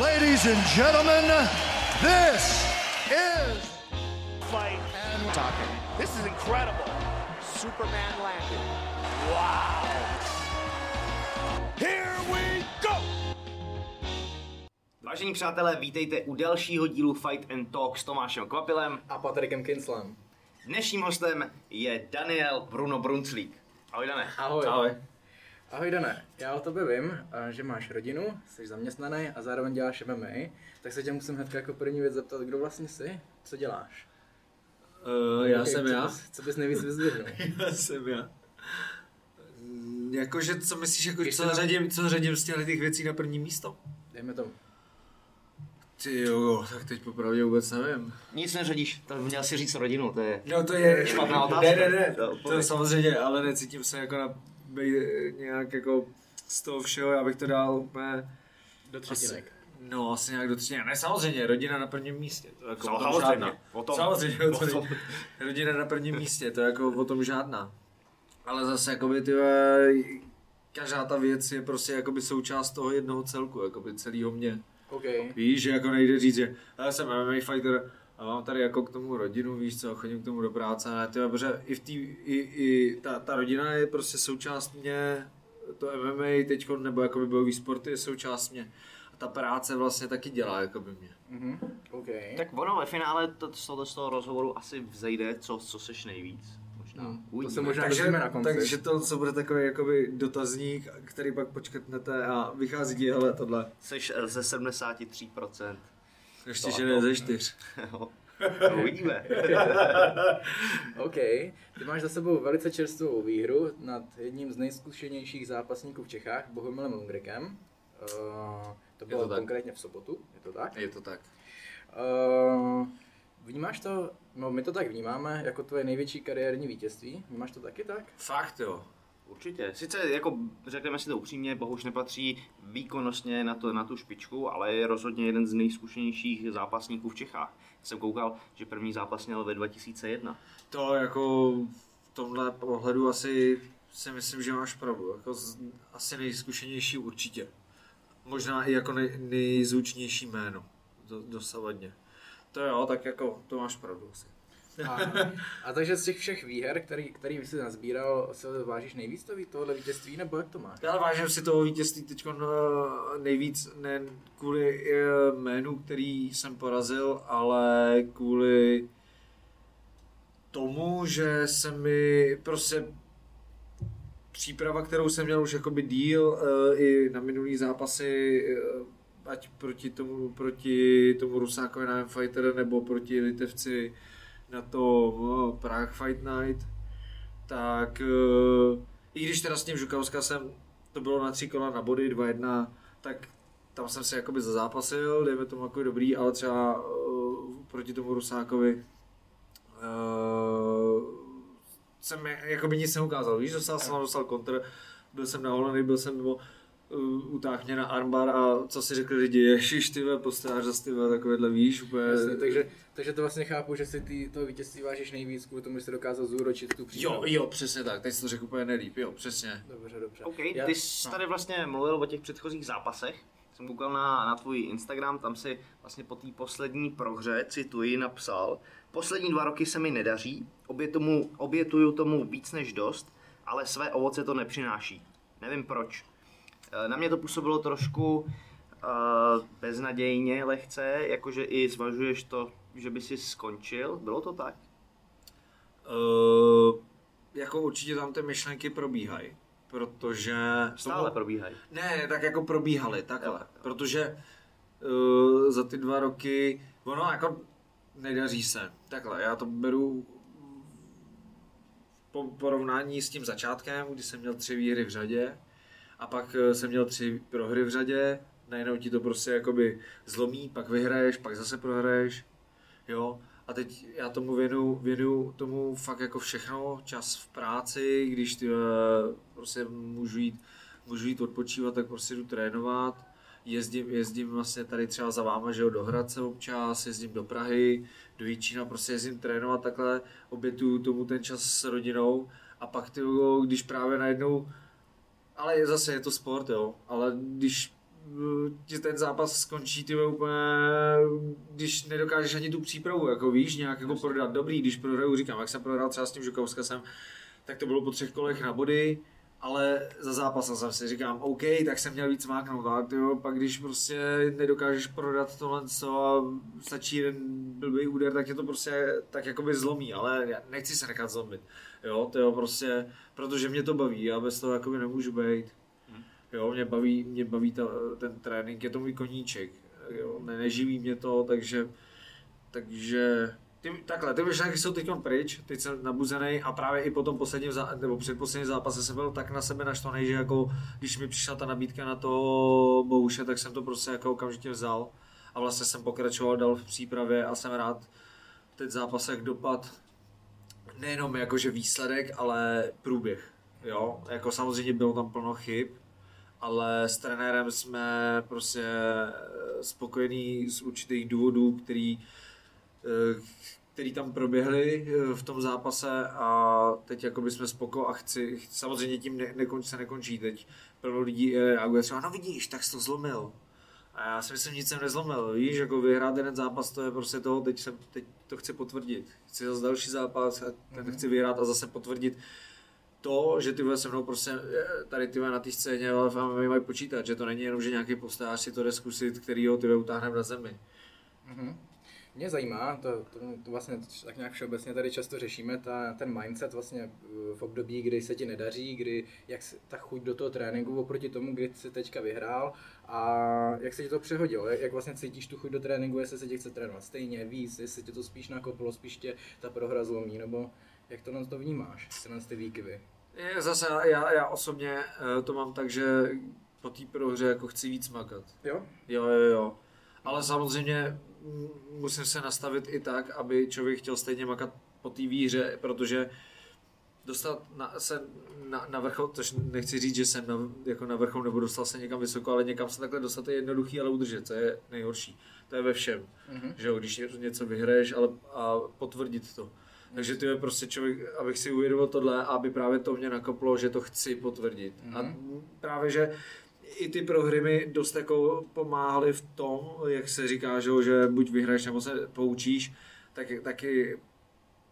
Ladies and gentlemen, this is fight and talking. This is incredible. Superman landed. Wow. Here we go. Vážení přátelé, vítejte u dalšího dílu Fight and Talk s Tomášem Kvapilem. A Patrikem Kinslem. Dnešním hostem je Daniel Bruno Brunclík. Ahoj Dane. Ahoj. Ahoj. Ahoj Dané, já o tobě vím, že máš rodinu, jsi zaměstnaný a zároveň děláš MMA, tak se tě musím hned jako první věc zeptat, kdo vlastně jsi, co děláš? Uh, já Ok, jsem co já. Bys, co bys nejvíc vyzdvihnul? Já jsem já. Mm, Jakože, co myslíš, jako, Když co, nám- řadím, co řadím z těchto těch věcí na první místo? Dejme tomu. Ty jo, tak teď popravdě vůbec nevím. Nic neřadíš, to měl si říct rodinu, to je... No to je... Špatná otázka. Ne, ne, ne, To to samozřejmě, ale necítím se jako na bej, nějak jako z toho všeho, já bych to dal úplně... Do Asi, třetinek. no, asi nějak do třetiny. Ne, samozřejmě, rodina na prvním místě. To jako o tom Samozřejmě, žádná. o tom. Samozřejmě, o tom. tom. Rodina na prvním místě, to je jako o tom žádná. Ale zase jakoby ty každá ta věc je prostě jakoby součást toho jednoho celku, jakoby celého mě. OK. Víš, že jako nejde říct, že já jsem MMA fighter a mám tady jako k tomu rodinu, víš co, chodím k tomu do práce, ne, ty, protože i, v tý, i, i ta, ta, rodina je prostě součást mě, to MMA teď, nebo jakoby bojový sporty je součást mě. A ta práce vlastně taky dělá jakoby mě. Mhm. OK. Tak ono ve finále to, z, toho, z toho rozhovoru asi vzejde, co, co seš nejvíc. Možná. Hmm, to se možná takže, na konci. takže to, co bude takový jakoby dotazník, který pak počkatnete a vychází ti, hele, tohle. Seš ze 73%. Ještě, To- že ne ze čtyř. Jo. Uvidíme. OK. Ty máš za sebou velice čerstvou výhru nad jedním z nejzkušenějších zápasníků v Čechách, Bohumilem Lundgrekem. Uh, to bylo to tak. konkrétně v sobotu, je to tak? Je to tak. Uh, vnímáš to, no my to tak vnímáme, jako tvoje největší kariérní vítězství. Vnímáš to taky tak? Fakt jo. Určitě. Sice jako řekneme si to upřímně, Bohuš nepatří výkonnostně na, to, na tu špičku, ale je rozhodně jeden z nejzkušenějších zápasníků v Čechách. Jsem koukal, že první zápas měl ve 2001. To jako v tomhle pohledu asi si myslím, že máš pravdu. Jako z, asi nejzkušenější určitě. Možná i jako nej, nejzvučnější jméno do, dosavadně. To jo, tak jako to máš pravdu asi. A, a takže z těch všech výher, který, který jsi nazbíral, se vážíš nejvíc to, tohle vítězství, nebo jak to máš? Já vážím si toho vítězství teď nejvíc ne kvůli eh, jménu, který jsem porazil, ale kvůli tomu, že se mi prostě příprava, kterou jsem měl už jakoby díl eh, i na minulý zápasy, eh, ať proti tomu, proti tomu Rusákovi na Fighter nebo proti Litevci na to no, Prague Fight Night, tak eh, i když teda s tím Žukavska jsem, to bylo na tři kola na body, 2-1, tak tam jsem se jakoby zazápasil, dejme tomu jako dobrý, ale třeba uh, proti tomu Rusákovi uh, jsem jakoby nic neukázal, víš, dostal jsem, dostal kontr, byl jsem naholený, byl jsem mimo, uh, utáh mě na armbar a co si řekli lidi, ježiš ty postář zase ty takovéhle víš, úplně, Jasně, takže, takže to vlastně chápu, že si ty, toho vítězství vážíš nejvíc, kvůli tomu, že jsi dokázal zúročit tu přípravu. jo, jo, přesně tak, teď jsi to řekl úplně nelíp, jo, přesně. Dobře, dobře. OK, Já- ty jsi tady vlastně mluvil o těch předchozích zápasech. Jsem koukal na, na tvůj Instagram, tam si vlastně po té poslední prohře, cituji, napsal Poslední dva roky se mi nedaří, obě tomu, obětuju tomu víc než dost, ale své ovoce to nepřináší. Nevím proč. Eh, Na mě to působilo trošku uh, beznadějně, lehce, jakože i zvažuješ to, že by si skončil. Bylo to tak? Uh, jako určitě tam ty myšlenky probíhají, protože... Stále probíhají. Ne, tak jako probíhaly, takhle. Jo, jo. Protože uh, za ty dva roky, ono jako nedaří se. Takhle, já to beru po porovnání s tím začátkem, kdy jsem měl tři výhry v řadě a pak eh, jsem měl tři prohry v řadě, najednou ti to prostě jakoby zlomí, pak vyhraješ, pak zase prohraješ, jo. A teď já tomu věnu, věnu tomu fakt jako všechno, čas v práci, když ty, eh, prostě můžu jít, můžu jít odpočívat, tak prostě jdu trénovat, jezdím, jezdím vlastně tady třeba za váma, že jo, do Hradce občas, jezdím do Prahy, do Jíčína, prostě jezdím trénovat takhle, obětuju tomu ten čas s rodinou. A pak ty, když právě najednou, ale je zase je to sport, jo, ale když eh, ti ten zápas skončí ty úplně, když nedokážeš ani tu přípravu, jako víš, nějak jako prodat. Dobrý, když prohraju, říkám, jak jsem prohrál třeba s tím Žukovskasem, tak to bylo po třech kolech na body, ale za zápas jsem si říkám, OK, tak jsem měl víc máknout, ale tyjo, pak když prostě nedokážeš prodat tohle co a stačí jeden blbý úder, tak tě to prostě tak jakoby zlomí, ale já nechci se nechat zlomit, jo, to jo, prostě, protože mě to baví, já bez toho jakoby nemůžu být, jo, mě baví, mě baví ta, ten trénink, je to můj koníček, jo, ne, neživí mě to, takže, takže ty, takhle, ty myšlenky jsou teď pryč, teď jsem nabuzený a právě i po tom posledním, zá, nebo předposledním zápase jsem byl tak na sebe naštvaný, že jako, když mi přišla ta nabídka na to Bouše, tak jsem to prostě jako okamžitě vzal a vlastně jsem pokračoval dál v přípravě a jsem rád teď zápasek dopad nejenom jakože výsledek, ale průběh. Jo, jako samozřejmě bylo tam plno chyb, ale s trenérem jsme prostě spokojení z určitých důvodů, který eh, který tam proběhly eh, v tom zápase a teď jako jsme spoko a chci, samozřejmě tím ne, nekonč, se nekončí, teď plno lidí reaguje třeba, no vidíš, tak jsi to zlomil. A já si myslím, nic jsem nezlomil, víš, jako vyhrát jeden zápas, to je prostě toho, teď, jsem, teď to chci potvrdit. Chci zase další zápas a ten mm-hmm. chci vyhrát a zase potvrdit to, že ty se mnou prostě eh, tady ty na té scéně ale mají počítat, že to není jenom, že nějaký postář si to jde zkusit, který ho ty utáhneme na zemi. Mm-hmm. Mě zajímá, to, to, to vlastně tak nějak všeobecně tady často řešíme, ta, ten mindset vlastně eh, v období, kdy se ti nedaří, kdy jak se, ta chuť do toho tréninku oproti tomu, kdy jsi teďka vyhrál a jak se ti to přehodilo, jak, jak vlastně cítíš tu chuť do tréninku, jestli se ti chce trénovat stejně, víc, jestli tě to spíš nakoplo, spíš tě ta prohra zlomí, nebo jak to to vnímáš, tyhle ty výkyvy? Zase já, já osobně eh, to mám tak, že po té prohře jako chci víc makat. Jo? Jo, jo, jo. Ale samozřejmě musím se nastavit i tak, aby člověk chtěl stejně makat po té výhře, protože dostat na, se na, na vrchol, což nechci říct, že jsem na, jako na vrchol nebo dostal se někam vysoko, ale někam se takhle dostat je jednoduchý, ale udržet, to je nejhorší. To je ve všem, mm-hmm. že jo, když něco vyhraješ ale, a potvrdit to. Takže to je prostě člověk, abych si uvědomil tohle, aby právě to mě nakoplo, že to chci potvrdit. Mm-hmm. A mhm. právě, že i ty prohry mi dost jako pomáhaly v tom, jak se říká, že, že buď vyhraješ nebo se poučíš, tak taky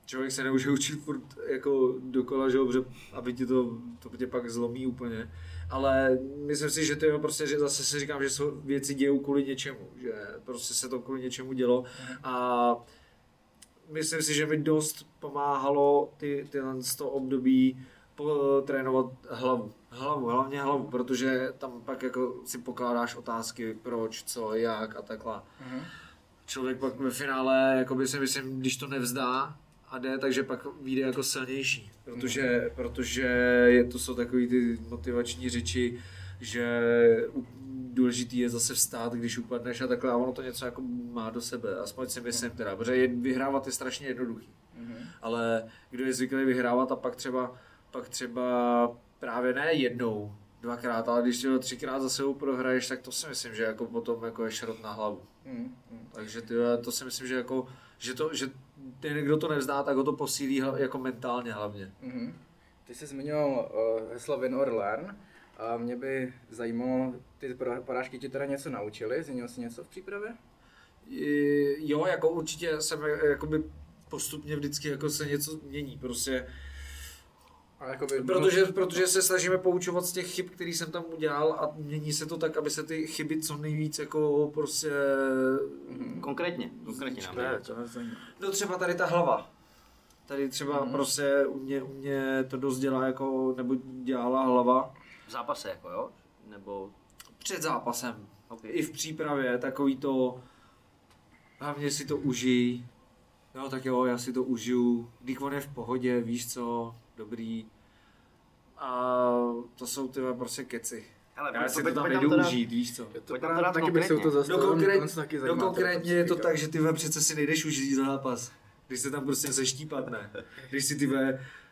člověk se nemůže učit furt jako dokola, že, že aby ti to, to tě pak zlomí úplně. Ale myslím si, že to je prostě, že zase si říkám, že jsou věci dějou kvůli něčemu, že prostě se to kvůli něčemu dělo a myslím si, že mi dost pomáhalo ty, tyhle toho období trénovat hlavu. Hlavu, hlavně hlavu, protože tam pak jako si pokládáš otázky, proč, co, jak a takhle. Mm-hmm. Člověk pak ve finále, jakoby si myslím, když to nevzdá a jde, takže pak vyjde jako silnější. Protože, mm-hmm. protože je, to jsou takový ty motivační řeči, že důležitý je zase vstát, když upadneš a takhle a ono to něco jako má do sebe, aspoň si myslím teda, protože vyhrávat je strašně jednoduchý. Mm-hmm. Ale kdo je zvyklý vyhrávat a pak třeba pak třeba právě ne jednou, dvakrát, ale když si ho třikrát za sebou prohraješ, tak to si myslím, že jako potom jako je šrot na hlavu. Mm, mm. Takže ty, to si myslím, že jako, že to, že ten, kdo to nevzdá, tak ho to posílí jako mentálně hlavně. Mm. Ty jsi zmiňoval uh, heslo win or learn. A mě by zajímalo, ty porážky ti teda něco naučily? Změnil jsi něco v přípravě? Jo, jako určitě jsem jakoby postupně vždycky jako se něco mění. Prostě a jakoby, protože, protože se snažíme poučovat z těch chyb, které jsem tam udělal a mění se to tak, aby se ty chyby co nejvíc jako prostě... Mm, konkrétně, konkrétně nám ne, to No třeba tady ta hlava. Tady třeba mm. prostě u mě, u mě to dost dělá jako, nebo dělala hlava. V zápase jako jo? Nebo... Před zápasem. Okay. I v přípravě, takový to... Hlavně si to užij. Jo, tak jo, já si to užiju. Když on je v pohodě, víš co, dobrý. A to jsou ty prostě keci. Hele, já si to tam nejdu teda, užít, víš co? To teda taky bych se to zastavil, no, konkrét, taky no konkrétně je to tak, že ty přece si nejdeš užít zápas. Když se tam prostě seštípat, ne. Když si ty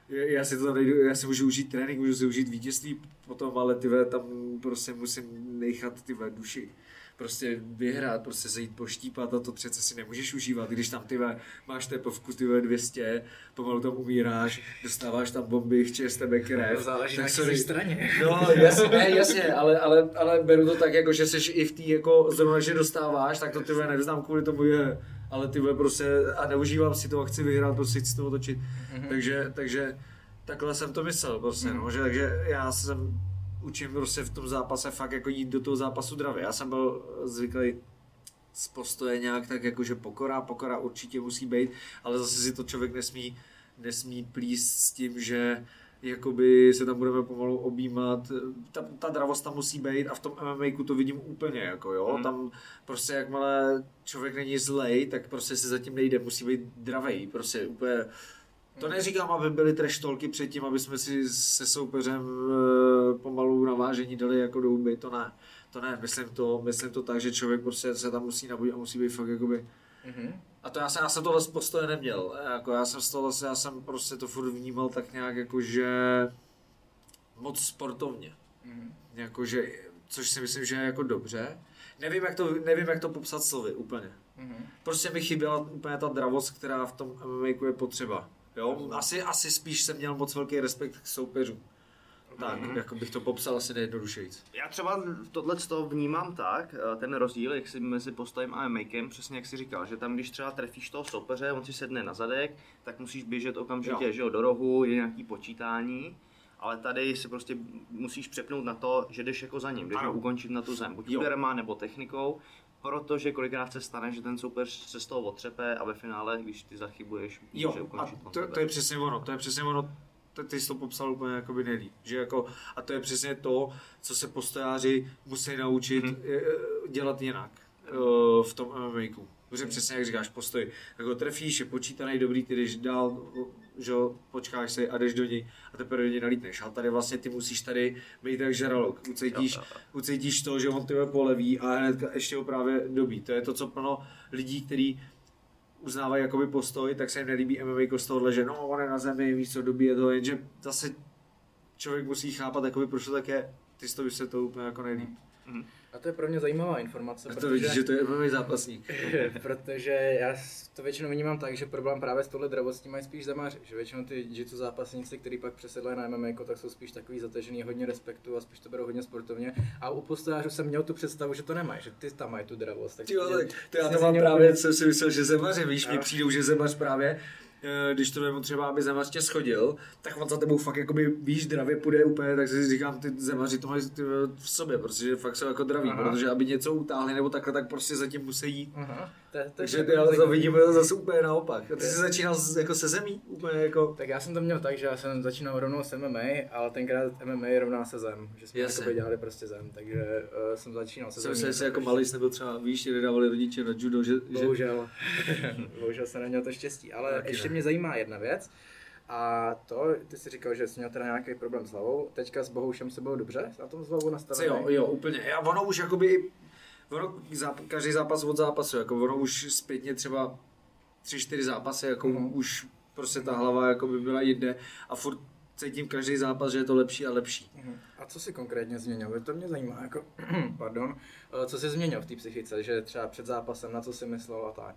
já si to tam nejdu, já si můžu užít trénink, můžu si užít vítězství potom, ale ty tam prostě musím nechat ty duši. Prostě vyhrát, prostě se jít poštípat a to přece si nemůžeš užívat, když tam ty máš tepovku ty ve 200, pomalu tam umíráš, dostáváš tam bomby, chče z tebe krev. Záleží tak na sorry. straně. No, jasně, jasně, ale, ale, ale beru to tak, jako, že jsi i v té, jako, zrovna, že dostáváš, tak to ty nevznám kvůli tomu, je, ale ty prostě, a neužívám si to a chci vyhrát, prostě chci to otočit. Mm-hmm. Takže, takže, takhle jsem to myslel prostě, mm. no, že, takže já jsem učím prostě v tom zápase fakt jako jít do toho zápasu dravě. Já jsem byl zvyklý z postoje nějak tak jako, že pokora, pokora určitě musí být, ale zase si to člověk nesmí, nesmí plíst s tím, že jakoby se tam budeme pomalu objímat, ta, ta dravost tam musí být a v tom MMA to vidím úplně, jako jo, Hmm. tam prostě jakmile člověk není zlej, tak prostě se zatím nejde, musí být dravej, prostě úplně, to neříkám, aby byly treštolky předtím, aby jsme si se soupeřem eh, pomalu navážení dali jako do huby, to ne, to ne, myslím to, myslím to tak, že člověk prostě se tam musí nabudit a musí být fakt jakoby, Mhm. a to já jsem, já jsem tohle z postoje neměl, jako já jsem z tohle, já jsem prostě to furt vnímal tak nějak jako, že moc sportovně, Mhm. jakože, což si myslím, že je jako dobře. Nevím, jak to, nevím, jak to popsat slovy úplně. Mhm. Prostě mi chyběla úplně ta dravost, která v tom MMA je potřeba. Jo? Asi, asi spíš jsem měl moc velký respekt k soupeřům. Tak, jako bych to popsal asi nejjednodušejíc. Já třeba tohle to vnímám tak, eh, ten rozdíl, jak si mezi postojem a makem, přesně jak si říkal, že tam, když třeba trefíš toho soupeře, on si sedne na zadek, tak musíš běžet okamžitě Jo. že jo, do rohu, je nějaký počítání, ale tady si prostě musíš přepnout na to, že jdeš jako za ním, jdeš ho ukončit na tu zem, buď Jo. úderema nebo technikou, protože kolikrát se stane, že ten soupeř se z toho otřepe a ve finále, když ty zachybuješ, může Jo, a ukončit on to, to, je přesně ono, to je přesně ono, to, ty jsi to popsal úplně jakoby nejlíp, že jako, a to je přesně to, co se postojáři musí naučit Mhm. mm-hmm. dělat jinak eh, v tom MMA. Protože přesně jak říkáš, postoj, jako trefíš, je počítaný dobrý, ty jdeš dál, že jo, počkáš se a jdeš do něj a teprve do něj nalítneš. Ale tady vlastně ty musíš tady být jak žralok, ucítíš, Jo, jo, ucítíš to, že on tebe poleví a hned ještě ho právě dobí. To je to, co plno lidí, který uznávají jakoby postoj, tak se jim nelíbí MMA z tohohle, že no, on je na zemi, víš co, dobí je to, jenže zase člověk musí chápat, jakoby, proč to tak je. Ty jsi to vysvětlil úplně jako nejlíp. A to je pro mě zajímavá informace, A to vidíš, že to je MMA zápasník. protože já to většinou vnímám tak, že problém právě s tohle dravostí mají spíš zemaři, že většinou ty jiu zápasníci, kteří pak přesedlají na MMA, tak jsou spíš takový zatažený, hodně respektu a spíš to berou hodně sportovně. A u postojářů jsem měl tu představu, že to nemají, že ty tam mají tu dravost. Tak Jo, tak to já to mám právě, co si myslel, že zemaři, víš, mi přijdou, že zemař právě, když to vemu třeba, aby zemař tě schodil, tak on za tebou fakt jakoby, víš, dravě půjde úplně, tak si říkám, ty zemaři to mají ty, v sobě, protože fakt jsou jako draví, Aha. protože aby něco utáhli nebo takhle, tak prostě zatím musí jít. Aha, to, to, Takže jako ty já to vidím zase úplně naopak. A ty jsi začínal z- jako se zemí, úplně jako... Tak já jsem to měl tak, že já jsem začínal rovnou s MMA, ale tenkrát MMA rovná se zem, že jsme jakoby dělali prostě zem, takže uh, jsem začínal se Jsem zemí. se si jako malý jsi nebyl třeba, víš, že nedávali rodiče na judo, že, že Bohužel, bohužel jsem neměl to štěstí, ale Taky ještě ne. mě zajímá jedna věc. A to, ty jsi říkal, že jsi měl teda nějaký problém s hlavou. Teďka s Bohoušem se bylo dobře na tom s hlavou Co nastavený? jo, jo, úplně. A ono už jakoby, ono, záp, každý zápas od zápasu, jako ono už zpětně třeba tři, čtyři zápasy, jako Mhm. už prostě ta hlava jako by byla jinde a furt cítím každý zápas, že je to lepší a lepší. Mhm. A co si konkrétně změnil? To mě zajímá, jako, pardon, co jsi změnil v té psychice, že třeba před zápasem, na co jsi myslel a tak?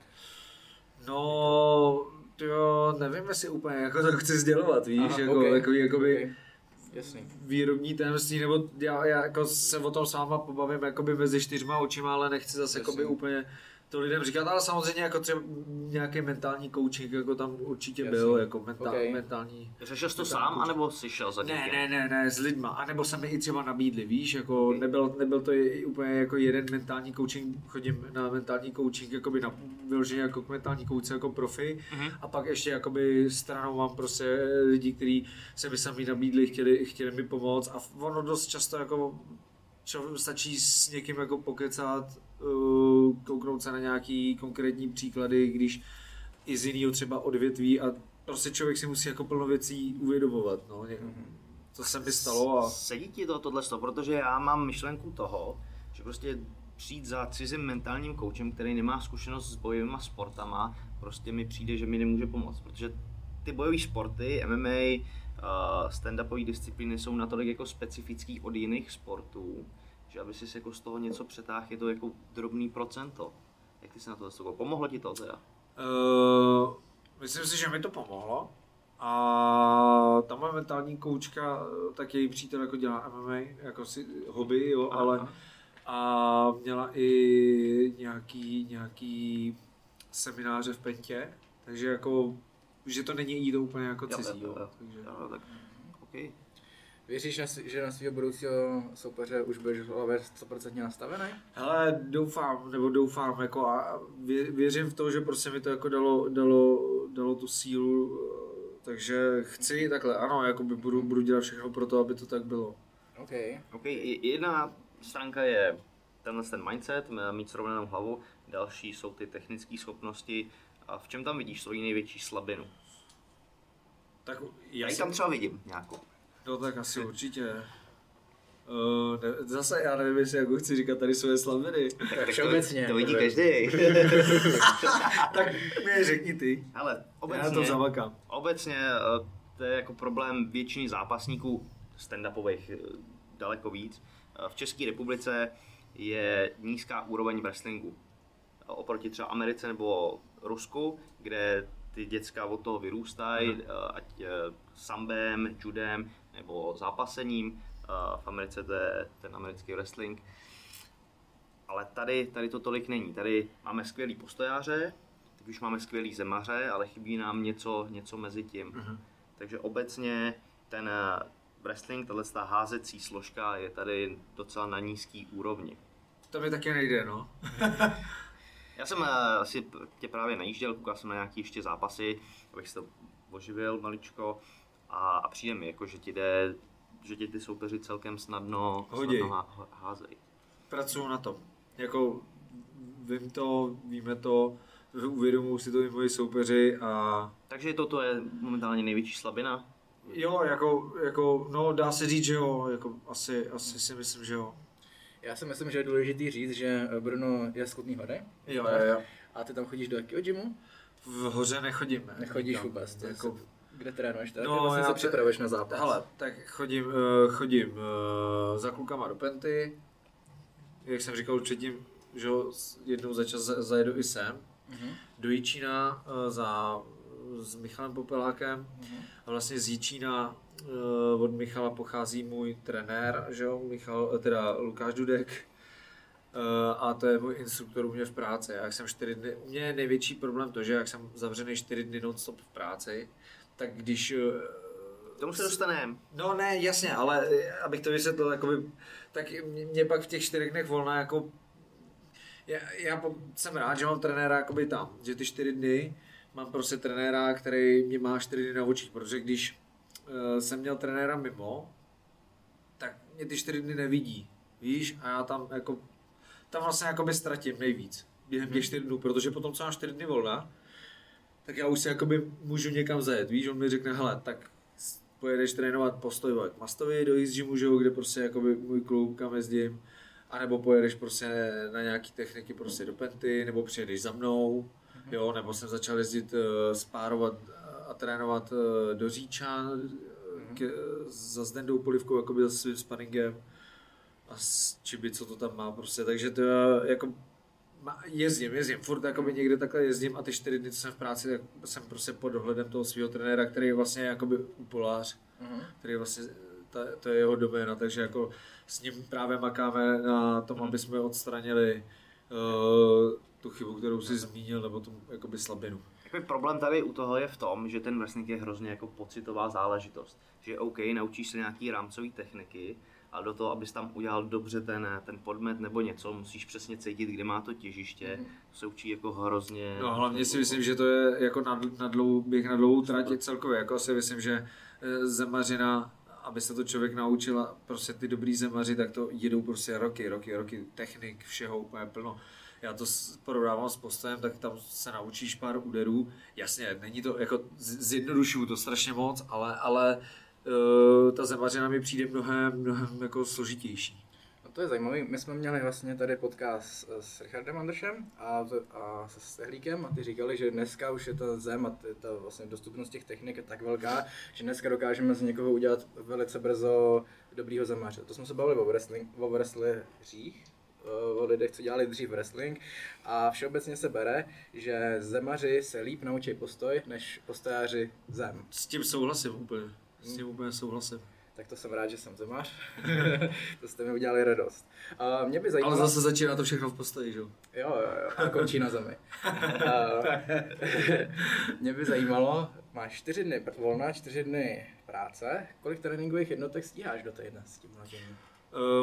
No, jo, nevím, jestli úplně jako to chci sdělovat, víš, Aha, jako, ok. jako, jakoby, Ok. Jasný. výrobní tajemství, nebo já, já jako se o tom s váma pobavím jakoby mezi čtyřma očima, ale nechci zase jakoby úplně to lidem říkat, ale samozřejmě jako třeba nějaký mentální coaching jako tam určitě Jasně. byl, jako mentál, Ok. mentální. Řešil jsi to sám, kluč. anebo jsi šel za Ne, ne, ne, ne, s lidma, a nebo se mi i třeba nabídli, víš, jako Ok. nebyl, nebyl to i úplně jako jeden mentální coaching, chodím na mentální coaching, jakoby na vyloženě jako k mentální kouce jako profi, Mhm. a pak ještě jakoby stranou mám prostě lidi, kteří se mi sami nabídli, chtěli, chtěli mi pomoct a ono dost často jako čo, stačí s někým jako pokecat, kouknout se na nějaký konkrétní příklady, když i z jiného třeba odvětví a prostě člověk si musí jako plno věcí uvědomovat, no. To se mi stalo a Sedí ti to tohle, protože já mám myšlenku toho, že prostě přijít za cizím mentálním koučem, který nemá zkušenost s bojovými sportama, prostě mi přijde, že mi nemůže pomoct, protože ty bojové sporty, MMA, uh, stand-upové disciplíny jsou natolik jako specifický od jiných sportů, že aby si jako z toho něco přetáhl, je to jako drobný procento. Jak ty se na to zastoupil? Pomohlo ti to teda? Uh, myslím si, že mi to pomohlo. A ta moje mentální koučka, tak její přítel jako dělá MMA, jako si hobby, jo, Aha, ale aha. a měla i nějaký, nějaký semináře v Pentě, takže jako, že to není jí to úplně jako Jo, cizí, jo, jo, jo. takže Jo, tak OK. Věříš, že na svého budoucího soupeře už budeš v hlavě 100% nastavený? Hele, doufám, nebo doufám, jako a vě, věřím v to, že prostě mi to jako dalo, dalo, dalo tu sílu, eh, takže chci takhle, ano, jako by budu, budu dělat všechno pro to, aby to tak bylo. OK. OK, jedna stránka je tenhle ten mindset, mít srovnanou hlavu, další jsou ty technické schopnosti. A v čem tam vidíš svoji největší slabinu? Tak Já já ji tam třeba vidím nějakou. No tak asi určitě. Uh, ne, zase já nevím, jestli jako chci říkat tady svoje slabiny. Tak, všeobecně, To, to vidí každý. tak mi je řekni ty. Ale Já obecně, to zamakám. obecně eh, to je jako problém většiny zápasníků stand-upových eh, daleko víc. V České republice je nízká úroveň wrestlingu. Oproti třeba Americe nebo Rusku, kde ty děcka od toho vyrůstají, Mhm. ať sambem, judem nebo zápasením. Eh, V Americe to je ten americký wrestling. Ale tady, tady to tolik není. Tady máme skvělý postojáře, teď už máme skvělý zemaře, ale chybí nám něco, něco mezi tím. Mhm. Takže obecně ten eh, wrestling, tahle ta házecí složka je tady docela na nízký úrovni. To mi taky nejde, no. Já jsem eh, asi tě právě najížděl, koukal jsem na nějaký ještě zápasy, abych se to oživil maličko a, a přijde mi, jako, že ti jde, že ti ty soupeři celkem snadno, Hoděj. snadno há, házejí. Pracuju na tom. Jako vím to, víme to, uvědomují si to i moji soupeři a Takže toto je momentálně největší slabina. jo, jako, jako, no dá se říct, že jo, jako asi, asi si myslím, že jo. Já si myslím, že je důležitý říct, že Bruno je z Kutný hory. Jo, jo, jo. A ty tam chodíš do jakého gymu? V hoře nechodím. ne? Nechodíš Nikam. vůbec. Jako, jako... Kde trénuješ? Teda? No, ty vlastně já se te- připravuješ na zápas. Hele, tak chodím, uh, chodím uh, za klukama do Penty, jak jsem říkal předtím, že jednou za čas za- zajedu i sem, Mhm. do Jičína uh, za, s Michalem Popelákem a vlastně z Jičína od Michala pochází můj trenér, že jo, Michal, teda Lukáš Dudek, a to je můj instruktor u mě v práci. Jak jsem čtyři dny, u mě je největší problém to, že jak jsem zavřený čtyři dny non-stop v práci, tak když uh, K tomu se dostaneme. No ne, jasně, ale eh, abych to vysvětlil, jakoby, tak mě, mě pak v těch čtyřech dnech volna jako já, já jsem rád, že mám trenéra jakoby tam, že ty čtyři dny mám prostě trenéra, který mě má čtyři dny na očích, protože když uh, jsem měl trenéra mimo, tak mě ty čtyři dny nevidí, víš, a já tam jako, tam vlastně jakoby ztratím nejvíc během těch čtyř dnů, protože potom, co mám čtyři dny volna, tak já už si jakoby můžu někam zajet, víš, on mi řekne, hele, tak pojedeš trénovat postoj k Mastovi do East Gymu, kde prostě jakoby můj klub, kam jezdím, anebo pojedeš prostě na nějaký techniky prostě do Penty, nebo přijedeš za mnou, jo, nebo jsem začal jezdit uh, spárovat a trénovat uh, do Říčan uh, k, za Zdendou Polivkou, jakoby za svým sparingem. A s Čiby, co to tam má prostě, takže to je jako jezdím, jezdím, furt jakoby někde takhle jezdím a ty čtyři dny, co jsem v práci, tak jsem prostě pod dohledem toho svého trenéra, který je vlastně jakoby úpolář, Mhm. který vlastně, ta, to je jeho doména, takže jako s ním právě makáme na tom, aby jsme odstranili uh, tu chybu, kterou jsi zmínil, nebo tu jakoby slabinu. Jako problém tady u toho je v tom, že ten wrestling je hrozně jako pocitová záležitost. Že OK, naučíš se nějaký rámcové techniky, ale do toho, abys tam udělal dobře ten, ten podmet nebo něco, musíš přesně cítit, kde má to těžiště. To se učí jako hrozně... No hlavně si myslím, že to je jako na, na dlouhou, běh na dlouhou trať celkově, jako si myslím, že eh, zemařina, aby se to člověk naučil a prostě ty dobrý zemaři, tak to jedou prostě roky, roky, roky technik, všeho úplně plno. Já to porovnávám s postojem, tak tam se naučíš pár úderů. Jasně, není to jako z- zjednodušuju to strašně moc, ale, ale uh, ta zemařina mi přijde mnohem, mnohem jako složitější. to je zajímavé. My jsme měli vlastně tady podcast s Richardem Andršem a, a se Stehlíkem a ty říkali, že dneska už je ta zem a t- ta vlastně dostupnost těch technik je tak velká, že dneska dokážeme z někoho udělat velice brzo dobrýho zemaře. To jsme se bavili o, wrestling, o wrestleřích, eh, o lidech, co dělali dřív wrestling a všeobecně se bere, že zemaři se líp naučí postoj, než postojáři zem. S tím souhlasím úplně. S tím úplně souhlasím. Tak to jsem rád, že jsem zemař. to jste mi udělali radost. A mě by zajímalo... Ale zase začíná to všechno v postoji, že jo? Jo, jo, jo. A končí na zemi. A, mě by zajímalo, máš čtyři dny volna, čtyři dny práce. Kolik tréninkových jednotek stíháš do týdne s tím mladěním?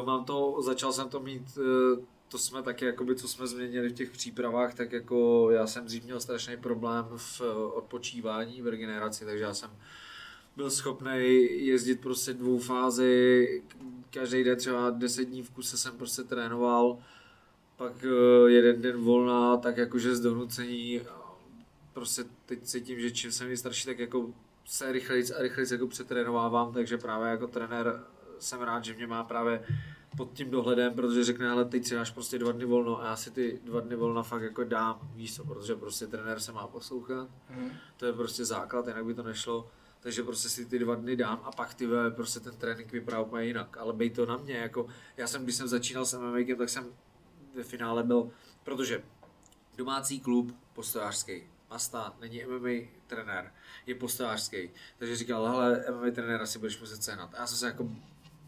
Uh, mám to, začal jsem to mít, uh, to jsme taky, jakoby, co jsme změnili v těch přípravách, tak jako já jsem dřív měl strašný problém v odpočívání, v regeneraci, takže já jsem byl schopný jezdit prostě dvou fázi, každý den třeba 10 dní v kuse jsem prostě trénoval, pak uh, jeden den volna, tak jakože z donucení, prostě teď cítím, že čím jsem starší, tak jako se rychlejc a rychlejc jako přetrénovávám, takže právě jako trenér jsem rád, že mě má právě pod tím dohledem, protože řekne, ale teď si dáš prostě dva dny volno. A já si ty dva dny volna fakt jako dám, víš co, protože prostě trenér se má poslouchat, Mhm. to je prostě základ, jinak by to nešlo, takže prostě si ty dva dny dám a pak ty prostě ten trénink vypadá úplně jinak, ale bej to na mě, jako já jsem, když jsem začínal s MMA, tak jsem ve finále byl, protože domácí klub postojářský, Masta není MMA trenér, je postojářský, takže říkal, hele, MMA trenéra si budeš muset sehnat. A já jsem se jako,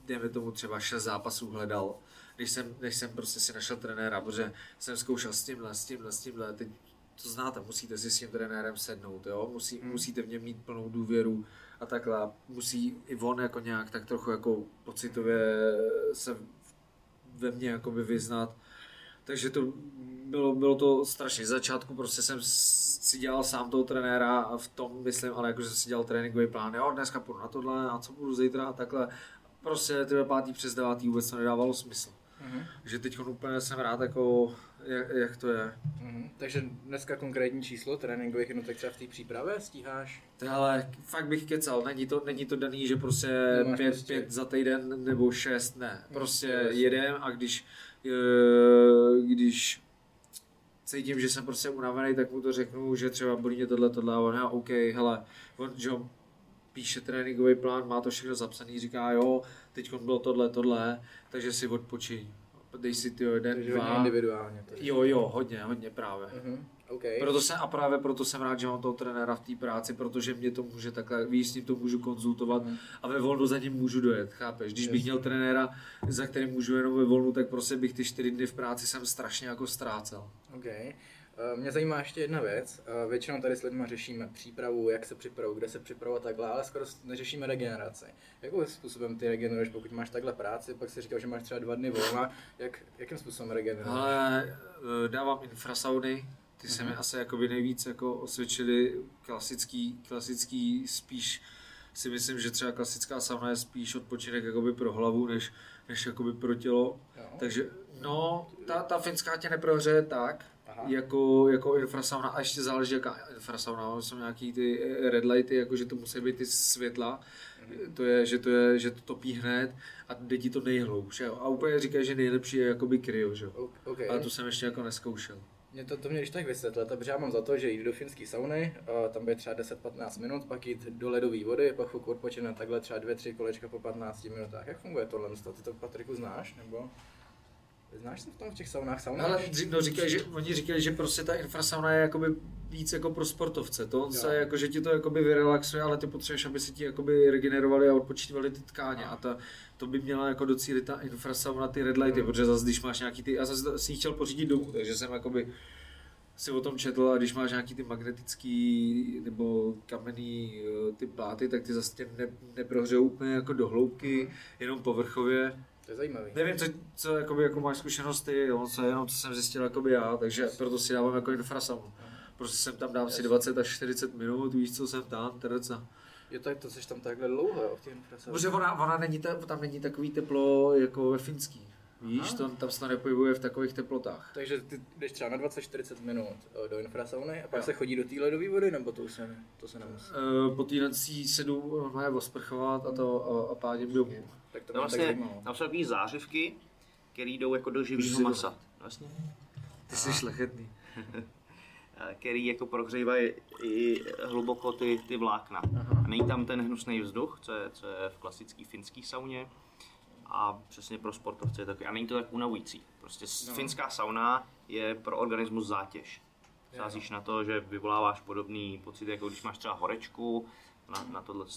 dejme tomu třeba 6 zápasů hledal, než jsem, než jsem prostě si našel trenéra, protože jsem zkoušel s tímhle, s tímhle, s tímhle, teď to znáte, musíte si s tím trenérem sednout, jo? Musí, Hmm. musíte v něm mít plnou důvěru a takhle. Musí i on jako nějak tak trochu jako pocitově se ve mně jakoby vyznat. Takže to bylo, bylo to strašně. Z začátku prostě jsem si dělal sám toho trenéra a v tom myslím, ale jakože si dělal tréninkový plán. Jo, dneska půjdu na tohle a co budu zítra a takhle. Prostě ty pátý přes devátý vůbec to nedávalo smysl. Mhm. že teď úplně jsem rád, jako, jak, jak to je. Mhm. Takže dneska konkrétní číslo tréninkových jednotek třeba v té přípravě stíháš? Ale fakt bych kecal, není to, není to daný, že prostě Nemáš pět, prostě- pět za týden nebo šest, ne. Prostě jasně. jedem a když, eh, když cítím, že jsem prostě unavený, tak mu to řeknu, že třeba bolí mě tohle, tohle a on, OK, hele, on, že píše tréninkový plán, má to všechno zapsaný, říká, jo, teď bylo tohle, tohle, takže si odpočiň. Dej si ty jeden, Takže dva. individuálně. To Jo, jo, hodně, hodně právě. Mhm. OK. Proto jsem, a právě proto jsem rád, že mám toho trenéra v té práci, protože mě to může takhle, víš, s ním to můžu konzultovat Mhm. a ve volnu za ním můžu dojet, chápeš? Když bych měl trenéra, za kterým můžu jenom ve volnu, tak prostě bych ty čtyři dny v práci jsem strašně jako ztrácel. OK. Eh, Mě zajímá ještě jedna věc. Eh, Většinou tady s lidmi řešíme přípravu, jak se připravu, kde se připravu a takhle, ale skoro neřešíme regeneraci. Jakým způsobem ty regeneruješ, pokud máš takhle práci, pak si říkal, že máš třeba dva dny volna, jak, jakým způsobem regeneruješ? Ale eh, dávám infrasauny, ty se mi Mhm. asi jakoby nejvíc jako osvědčily klasický, klasický spíš si myslím, že třeba klasická sauna je spíš odpočinek jakoby pro hlavu, než, než jakoby pro tělo. Jo. Takže no, ta, ta finská tě neprohřeje tak, Aha. jako, jako infrasauna a ještě záleží jaká infrasauna, jsou nějaký ty eh, red lighty, jako že to musí být ty světla, Mhm. to je, že to je, že to topí hned a jde ti to nejhloubš, jo. A úplně říkají, že nejlepší je jakoby kryo, že jo. O- OK. Ale to jsem ještě jako neskoušel. Mě to, to mě když tak vysvětlit, protože já mám za to, že jít do finské sauny, tam bude třeba 10-15 minut, pak jít do ledové vody, pak chvilku odpočinout takhle třeba 2-3 kolečka po 15 minutách. Jak funguje tohle? Ty to Patriku znáš? Nebo znáš se v tom v těch saunách? Saunáš? Ale dří- no, říkají, že, oni říkají, že prostě ta infrasauna je jakoby víc jako pro sportovce. To se jako, že ti to jakoby vyrelaxuje, ale ty potřebuješ, aby si ti jakoby regenerovali a odpočítali ty tkáně. A ta, to by měla jako docílit ta infrasauna, ty red lighty, Hmm. protože zase když máš nějaký ty, já zase si chtěl pořídit domů, takže jsem jakoby si o tom četl a když máš nějaký ty magnetický nebo kamenný eh, ty pláty, tak ty zase tě ne, neprohřejou úplně jako do hloubky, jenom povrchově. To je zajímavý. Nevím, co, co jakoby, jako máš zkušenosti, jo, co jenom co jsem zjistil jakoby já, takže proto si dávám jako infrasaunu. Prostě jsem tam dám si 20 až 40 minut, víš co jsem tam, terca. Jo, tak to jsi tam takhle dlouho, jo, v těch infrasauně. Protože ona, ona není ta, tam není takový teplo jako ve finský. Víš, Aha. to, tam se to nepohybuje v takových teplotách. Takže ty jdeš třeba na 20-40 minut eh, do infrasauny a pak Jo. se chodí do té ledové vody, nebo to už se, ne, to se nemusí? Uh, po týden si se jdu osprchovat a, to, a, a pádím domů. Tak to No vlastně, tam jsou takové zářivky, který jdou jako do živého masa. Vlastně. Ty jsi šlechetný. Který jako prohřívají i hluboko ty, ty vlákna. A není tam ten hnusný vzduch, co je, co je v klasické finské sauně. A přesně pro sportovce je taky. A není to tak unavující. Prostě no. finská sauna je pro organismus zátěž. Sázíš na to, že vyvoláváš podobný pocit, jako když máš třeba horečku, na, na tohle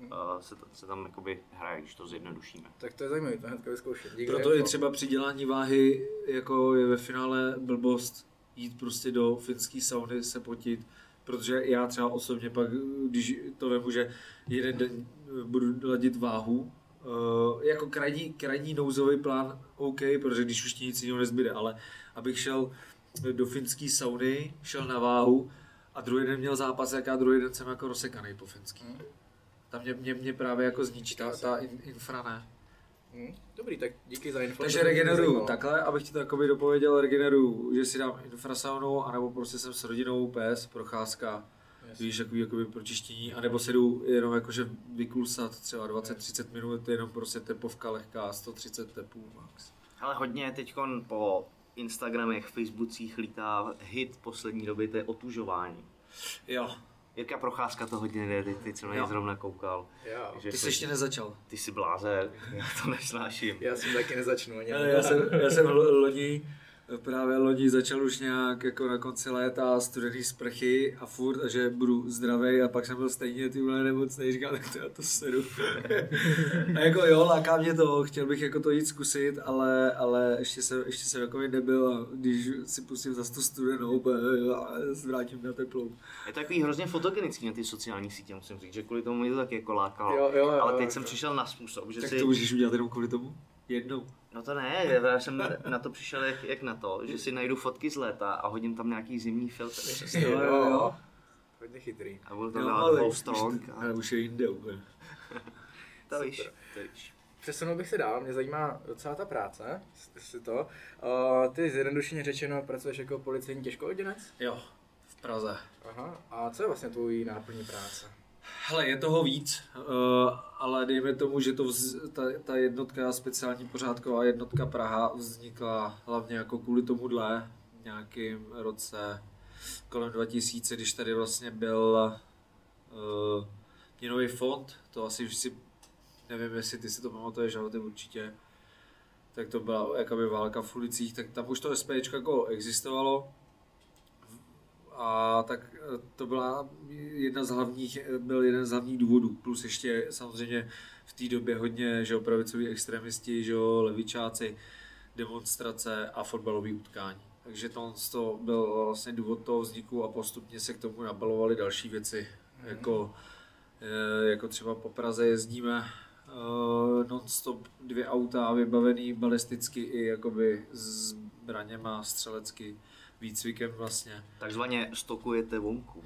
uh, se, se tam jakoby hraje, když to zjednodušíme. Tak to je zajímavé, to hnedka vyzkoušet. Díky, Proto i jako- třeba při dělání váhy, jako je ve finále blbost jít prostě do finské sauny se potit, protože já třeba osobně pak, když to vemu, že jeden den budu ladit váhu, uh, jako krajní, krajní nouzový plán OK, protože když už ti nic jiného nezbyde, ale abych šel do finské sauny, šel na váhu a druhý den měl zápas, jak já druhý den jsem jako rozsekaný po finský. Tam mě, mě, mě právě jako zničí ta, ta in, infra, ne. Hm, Dobrý, tak díky za info. Takže regeneruju takhle, abych ti to jakoby dopověděl, regeneruju, že si dám infrasaunu, anebo prostě jsem s rodinou, pes, procházka, víš, takový jakoby pročištění, anebo se jdu jenom jakože vykulsat třeba 20-30 minut, jenom prostě tepovka lehká, 130 tepů max. Ale hodně teď po Instagramech, Facebookích lítá hit poslední doby, to je otužování. Jo, Jirka Procházka to hodně jde, teď, teď jsem na něj zrovna koukal. Jo. Takže ty jsi ještě nezačal. Ty jsi bláze, já to nesnáším. Já jsem taky nezačnu ani. Já, já, jsem, já jsem lo- loni, právě loni začal už nějak jako na konci léta studený sprchy a furt, a že budu zdravý a pak jsem byl stejně ty vole nemocný, říkal, tak to já to sedu. a jako jo, láká mě to, chtěl bych jako to jít zkusit, ale, ale ještě jsem, ještě jsem jako nebyl a když si pustím zase tu studenou, úplně, a vrátím na teplou. Je to takový hrozně fotogenický na ty sociální sítě, musím říct, že kvůli tomu mě to tak jako lákalo. Jo, jo, jo, Ale jo, teď jsem jo. přišel na způsob, že Tak si... to můžeš udělat jenom kvůli tomu? Jednou. No to ne, já jsem na to přišel jak, jak na to, že si najdu fotky z léta a hodím tam nějaký zimní filtr. Jo, jo, jo. Hodně chytrý. A budu tam Jo, dát ale strong. A ale už je jinde úplně. to víš, to víš. Přesunul bych se dál, mě zajímá docela ta práce, jestli to. Uh, ty zjednodušeně řečeno pracuješ jako policejní těžkohodinec? Jo, v Praze. Aha. A co je vlastně tvůj náplní práce? Hele, je toho víc, uh, ale dejme tomu, že to vz, ta, ta jednotka, speciální pořádková jednotka Praha vznikla hlavně jako kvůli tomuhle nějakým roce kolem 2000, když tady vlastně byl uh, měnový fond, to asi už si, nevím, jestli ty si to pamatuješ, ale ty určitě, tak to byla jakoby válka v ulicích, tak tam už to SPčko jako existovalo, a tak eh, to byla jedna z hlavních, eh, byl jeden z hlavních důvodů. Plus ještě samozřejmě v té době hodně, že pravicoví extremisti, že levičáci, demonstrace a fotbalové utkání. Takže to, to byl vlastně důvod toho vzniku a postupně se k tomu nabalovaly další věci. Jako, eh, jako třeba po Praze jezdíme non-stop dvě auta vybavený balisticky i jakoby zbraněma střelecky, výcvikem vlastně. Takzvaně stokujete vonku.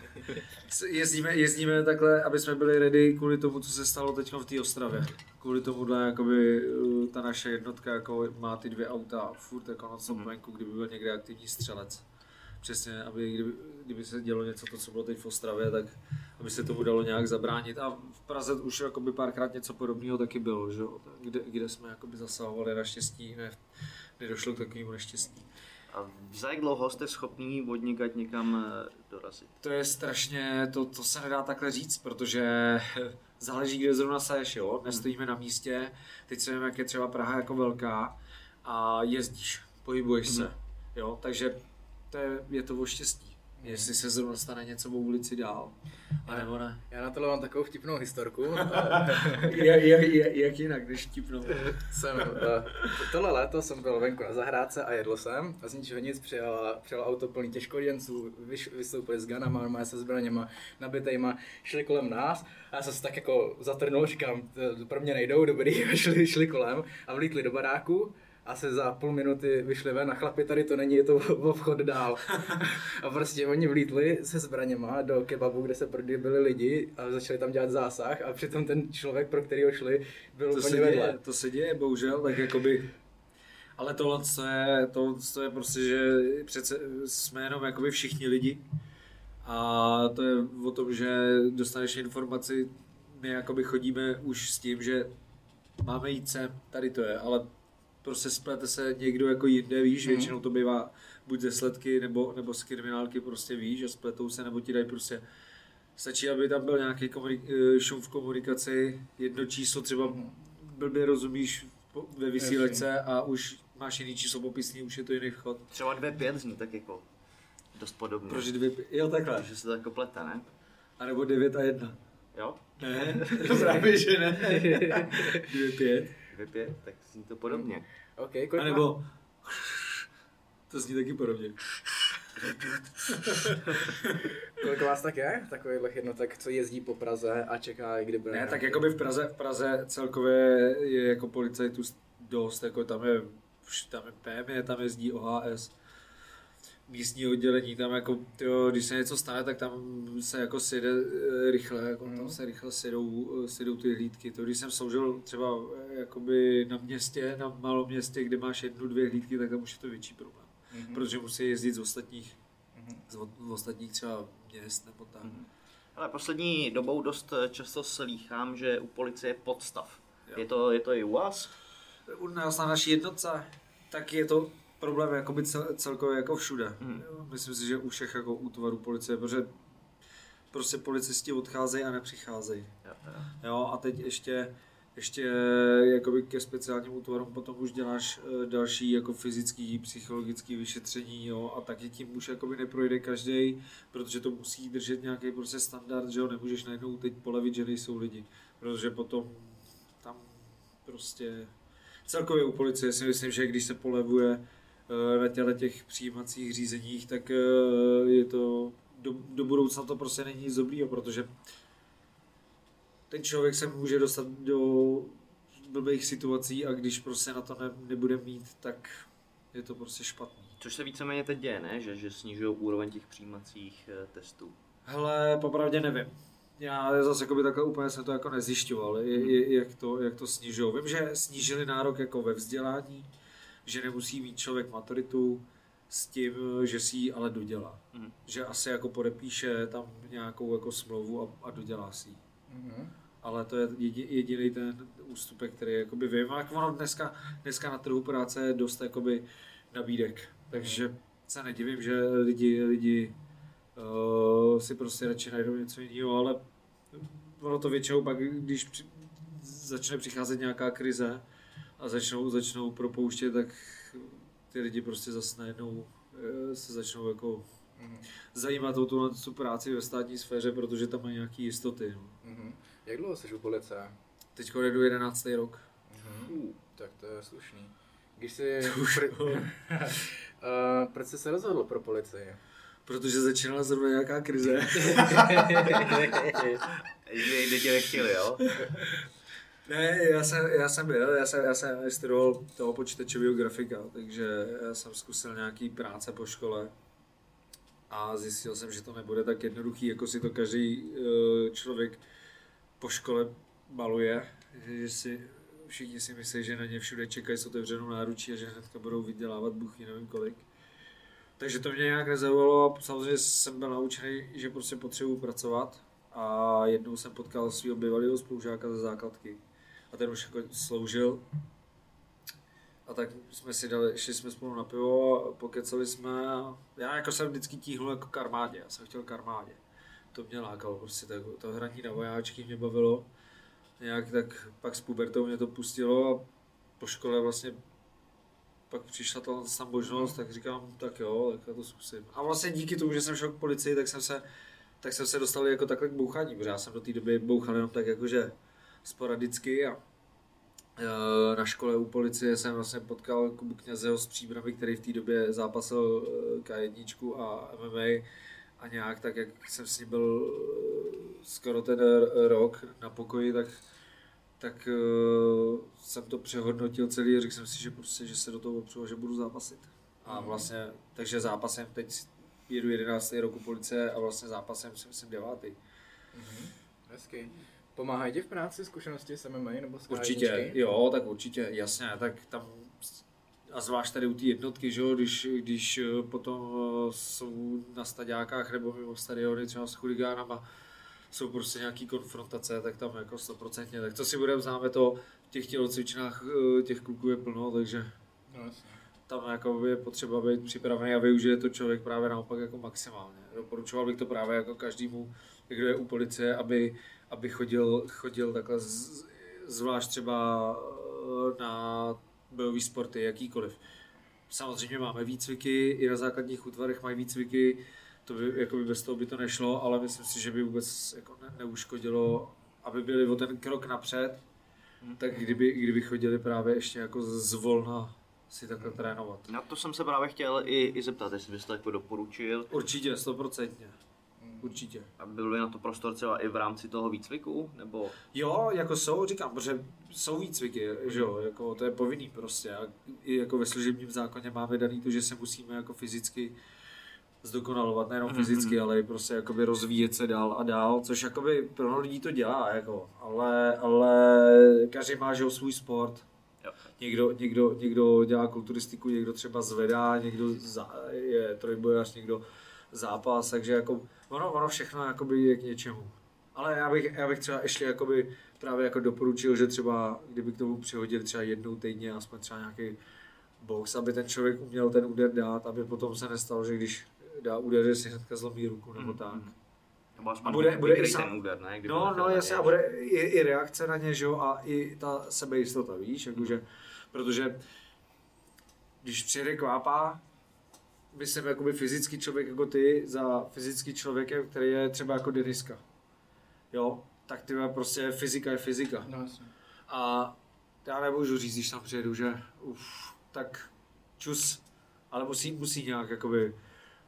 Jezdíme, jezdíme takhle, aby jsme byli ready kvůli tomu, co se stalo teď v té Ostravě. Kvůli tomuhle, jakoby, uh, ta naše jednotka jako má ty dvě auta furt jako na tom venku, kdyby byl někde aktivní střelec. Přesně, aby kdyby, kdyby se dělo něco, to, co bylo teď v Ostravě, tak aby se tomu dalo nějak zabránit. A v Praze už jakoby párkrát něco podobného taky bylo, že? Kde, kde jsme jakoby zasahovali naštěstí, ne, nedošlo k takovému neštěstí. A za jak dlouho jste schopný odnikat někam eh, dorazit? To je strašně, to, to se nedá takhle říct, protože záleží, kde zrovna seš, jo. Dnes stojíme na místě, teď se vím, jak je třeba Praha jako velká a jezdíš, pohybuješ se, jo. Takže to je, je to o štěstí, jestli se zrovna stane něco v ulici dál, a nebo ne. Já na tohle mám takovou vtipnou historku. jak, jak, jak, jak jinak, když tipnou. jsem, uh, tohle léto jsem byl venku na zahrádce a jedl jsem a z ničeho nic přijel, přijel auto plný těžkoděnců, vystoupili s ganama, normálně se zbraněma, nabitejma, šli kolem nás a já jsem se tak jako zatrnul, říkám, pro mě nejdou, dobrý, šli, šli kolem a vlítli do baráku a se za půl minuty vyšli ven a chlapi, tady to není, je to obchod dál. A prostě oni vlítli se zbraněma do kebabu, kde se byli lidi a začali tam dělat zásah a přitom ten člověk, pro kterýho šli, byl To úplně se, vedle. děje, to se děje, bohužel, tak jakoby... Ale tohle to je, to, to je prostě, že přece jsme jenom jakoby všichni lidi a to je o tom, že dostaneš informaci, my jakoby chodíme už s tím, že máme jít sem, tady to je, ale prostě splete se někdo jako jinde, víš, Mhm. většinou to bývá buď ze sledky nebo, nebo z kriminálky prostě víš, že spletou se nebo ti dají prostě Stačí, aby tam byl nějaký komunik- eh, šum v komunikaci, jedno číslo třeba blbě rozumíš ve vysílece a už máš jiný číslo popisný, už je to jiný vchod. Třeba 2-5 zní tak jako dost podobně. Proč dvě, jo takhle, Že se to jako plete, ne? a nebo 9 a 1. Jo? Ne, právě že ne. 2, 5. 2-5, tak zní to podobně. OK, kolik, A má, nebo to zní taky podobně. kolik vás tak je? Takových jednotek, co jezdí po Praze a čeká, kdy bude Ne, tak jakoby v Praze, v Praze celkově je jako policajtů dost, jako tam je, tam je PM, tam jezdí OHS, místní oddělení, tam jako, tyjo, když se něco stane, tak tam se jako sjede eh, rychle, jako tam se rychle sjedou, eh, sjedou ty hlídky. To, když jsem sloužil třeba eh, jakoby na městě, na malom městě, kde máš jednu, dvě hlídky, tak tam už je to větší problém. Mhm. Protože musí jezdit z ostatních, z, od- z ostatních třeba měst nebo tak. Ale poslední dobou dost často slýchám, že u policie je podstav. Jo. Je to, je to i u vás? u nás na naší jednotce, tak je to problém jakoby cel, celkově jako všude. Jo, Myslím si, že u všech jako útvarů policie, protože prostě policisti odcházejí a nepřicházejí. Jo, teda. Jo, a teď ještě, ještě jakoby ke speciálním útvarům potom už děláš eh, další jako fyzický, psychologický vyšetření, jo, a taky tím už jakoby neprojde každý, protože to musí držet nějaký prostě standard, že jo, nemůžeš najednou teď polevit, že nejsou lidi, protože potom tam prostě celkově u policie si myslím, že když se polevuje na těle těch přijímacích řízeních, tak eh, je to do, do budoucna to prostě není nic dobrýho, protože ten člověk se může dostat do blbých situací a když prostě na to ne, nebude mít, tak je to prostě špatný. Což se víceméně teď děje, ne? Že, že snižují úroveň těch přijímacích eh, testů. Hele, popravdě nevím. Já zase jakoby takhle úplně jsem to jako nezjišťoval, je, je, jak to, jak to snižují. Vím, že snížili nárok jako ve vzdělání, že nemusí mít člověk maturitu s tím, že si ji ale dodělá. Mhm. Že asi jako podepíše tam nějakou jako smlouvu a, a dodělá si ji. Mhm. ale to je jedi- jediný ten ústupek, který jakoby vím. A jak ono dneska, dneska na trhu práce je dost jakoby nabídek, takže se nedivím, že lidi, lidi uh, si prostě radši najdou něco jiného, ale ono to většinou pak, když při, začne přicházet nějaká krize a začnou, začnou propouštět, tak ty lidi prostě zase najednou eh, se začnou jako zajímat o tu, tu práci ve státní sféře, protože tam mají nějaké jistoty. No. Mhm. Jak dlouho jsi u policie? Teď jdu 11. rok. Mhm. Tak to je slušný. Když jsi... Pr- uh, proč jsi se rozhodl pro policii? Protože začínala zrovna nějaká krize. Že jde tě nechtěli, jo? ne, já jsem, já jsem byl, já jsem, já jsem studoval toho počítačového grafika, takže já jsem zkusil nějaký práce po škole a zjistil jsem, že to nebude tak jednoduchý, jako si to každý eh, člověk po škole maluje, že si všichni si myslí, že na ně všude čekají s otevřenou náručí a že hnedka budou vydělávat buchy nevím kolik. Takže to mě nějak nezaujalo a samozřejmě jsem byl naučený, že prostě potřebuji pracovat a jednou jsem potkal svého bývalého spolužáka ze základky a ten už jako sloužil a tak jsme si dali, šli jsme spolu na pivo pokecali jsme já jako jsem vždycky tíhnul jako k armádě, já jsem chtěl k armádě. To mě lákalo, prostě tak, to hraní na vojáčky mě bavilo. Nějak tak pak s pubertou mě to pustilo a po škole vlastně pak přišla ta, ta možnost, tak říkám, tak jo, tak já to zkusím. A vlastně díky tomu, že jsem šel k policii, tak jsem se, tak jsem se dostal jako takhle k bouchání, protože já jsem do té doby bouchal jenom tak jakože sporadicky a e, na škole u policie jsem vlastně potkal Kubu Knězeho s příbramy, který v té době zápasil e, K1 a MMA a nějak tak, jak jsem s ním byl e, skoro ten rok na pokoji, tak tak jsem to přehodnotil celý a řekl jsem si, že prostě, že se do toho opřu a že budu zápasit. A vlastně, takže zápasem teď jedu 11. roku policie a vlastně zápasem si myslím 9. Hezky. Pomáhají ti v práci zkušenosti s MMA nebo s Určitě, K1? jo, tak určitě, jasně, tak tam a zvlášť tady u té jednotky, že jo, když, když eh, potom eh, jsou na staďákách nebo mimo stadiony třeba s chuligánama, jsou prostě nějaký konfrontace, tak tam jako stoprocentně, tak to si budeme známe to, těch tělocvičnách eh, těch kluků je plno, takže No, jasně. tam jako je potřeba být připravený a využije to člověk právě naopak jako maximálně. Doporučoval bych to právě jako každému, kdo je u policie, aby, aby chodil, chodil takhle z, zvlášť třeba eh, na bojové sporty, jakýkoliv. Samozřejmě máme výcviky, i na základních útvarech mají výcviky, to by, jako by bez toho by to nešlo, ale myslím si, že by vůbec jako ne, neuškodilo, aby byli o ten krok napřed, tak kdyby, kdyby chodili právě ještě jako zvolna si takhle trénovat. Na to jsem se právě chtěl i, i zeptat, jestli bys to jako doporučil, Určitě, stoprocentně. Určitě. aby byl by na to prostor třeba i v rámci toho výcviku, nebo Jo, jako jsou, říkám, protože jsou výcviky, že jo, jako to je povinný prostě. A i jako ve služebním zákoně máme daný to, že se musíme jako fyzicky zdokonalovat, nejenom fyzicky, ale i prostě jakoby rozvíjet se dál a dál, což jakoby pro lidí to dělá, jako, ale, ale každý má, že jo, svůj sport. Někdo, někdo, někdo dělá kulturistiku, někdo třeba zvedá, někdo za, je trojbojař, někdo zápas, takže jako ono, ono všechno jakoby je k něčemu. Ale já bych, já bych třeba ještě jakoby právě jako doporučil, že třeba kdyby k tomu přihodili třeba jednou týdně, aspoň třeba nějaký box, aby ten člověk uměl ten úder dát, aby potom se nestalo, že když dá úder, že si hnedka zlomí ruku nebo tak. nebo aspoň A bude- bude i sám- ten úder, ne? Kdyby No, no jasně, a bude i, i reakce na ně, že jo, a i ta sebejistota, víš, jakože, protože když přijede kvápa, myslím jakoby fyzický člověk jako ty za fyzický člověkem, který je třeba jako Deniska, jo, tak ty prostě fyzika je fyzika. No, jasně. A já nemůžu říct, když tam přijedu, že uf, tak čus, ale musí, musí nějak jakoby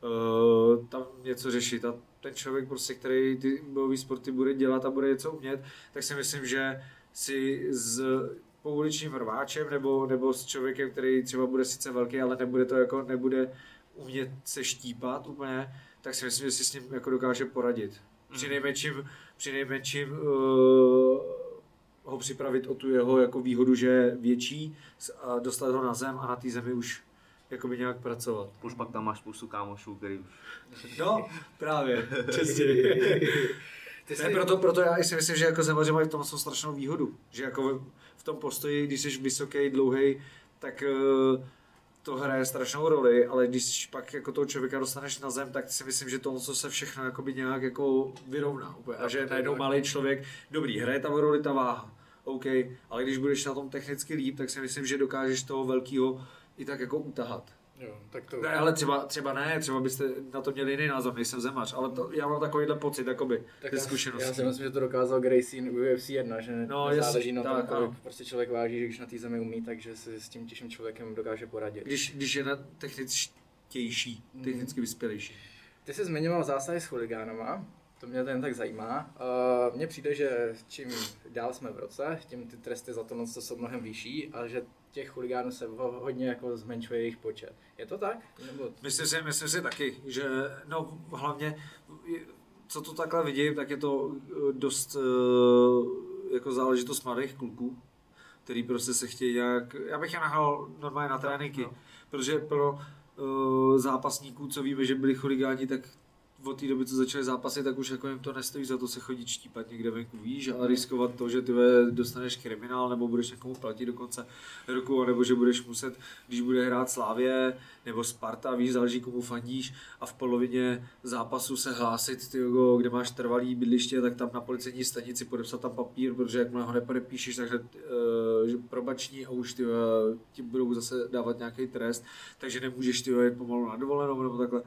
uh, tam něco řešit a ten člověk prostě, který ty bojové sporty bude dělat a bude něco umět, tak si myslím, že si s pouličním rváčem nebo, nebo s člověkem, který třeba bude sice velký, ale nebude to jako, nebude umět se štípat úplně, tak si myslím, že si s ním jako dokáže poradit. Při nejmenším, při nejmenším uh, ho připravit o tu jeho jako výhodu, že je větší a dostat ho na zem a na té zemi už jakoby nějak pracovat. Plus pak tam máš spoustu kámošů, který už... No, právě, přesně. Ty Ne, proto, proto já si myslím, že jako zemaři mají v tom jsou strašnou výhodu. Že jako v- tom postoji, když jsi vysoký, dlouhý, tak eh, to hraje strašnou roli, ale když pak jako toho člověka dostaneš na zem, tak si myslím, že to co se všechno jakoby nějak jako vyrovná úplně. A že najednou malý člověk, dobrý, hraje tam roli ta váha, OK, ale když budeš na tom technicky líp, tak si myslím, že dokážeš toho velkého i tak jako utahat. Jo, tak to... Ne, ale třeba, třeba ne, třeba byste na to měli jiný názor, nejsem zemař, ale to, já mám takovýhle pocit, jakoby, tak ty já, zkušenosti. já si myslím, že to dokázal Gracie u UFC 1, že No, no, záleží na tom, kolik ano. prostě člověk váží, že když na té zemi umí, takže si s tím těžším člověkem dokáže poradit. Když, když je na techničtější, technicky vyspělejší. Ty jsi zmiňoval zásahy s chuligánama, to mě jen tak zajímá. Uh, Mně přijde, že čím dál jsme v roce, tím ty tresty za to jsou mnohem vyšší a že těch chuligánů se ho- hodně jako zmenšuje jejich počet. Je to tak? Nebo Myslím si, myslím si taky, že no hlavně, co to takhle vidím, tak je to eh, dost eh, jako záležitost mladých kluků, který prostě se chtějí jak, já bych je nahal normálně na tréninky, no. protože pro uh, zápasníků, co víme, že byli chuligáni, tak od té doby, co začali zápasy, tak už jako jim to nestojí za to se chodit štípat někde venku, víš, a riskovat to, že ty dostaneš kriminál, nebo budeš někomu platit do konce roku, nebo že budeš muset, když bude hrát Slávě, nebo Sparta, víš, záleží komu fandíš, a v polovině zápasu se hlásit, ty, kde máš trvalý bydliště, tak tam na policejní stanici podepsat tam papír, protože jakmile ho nepodepíšeš, takže uh, že probační a už ty, ti budou zase dávat nějaký trest, takže nemůžeš ty jet pomalu na dovolenou nebo takhle.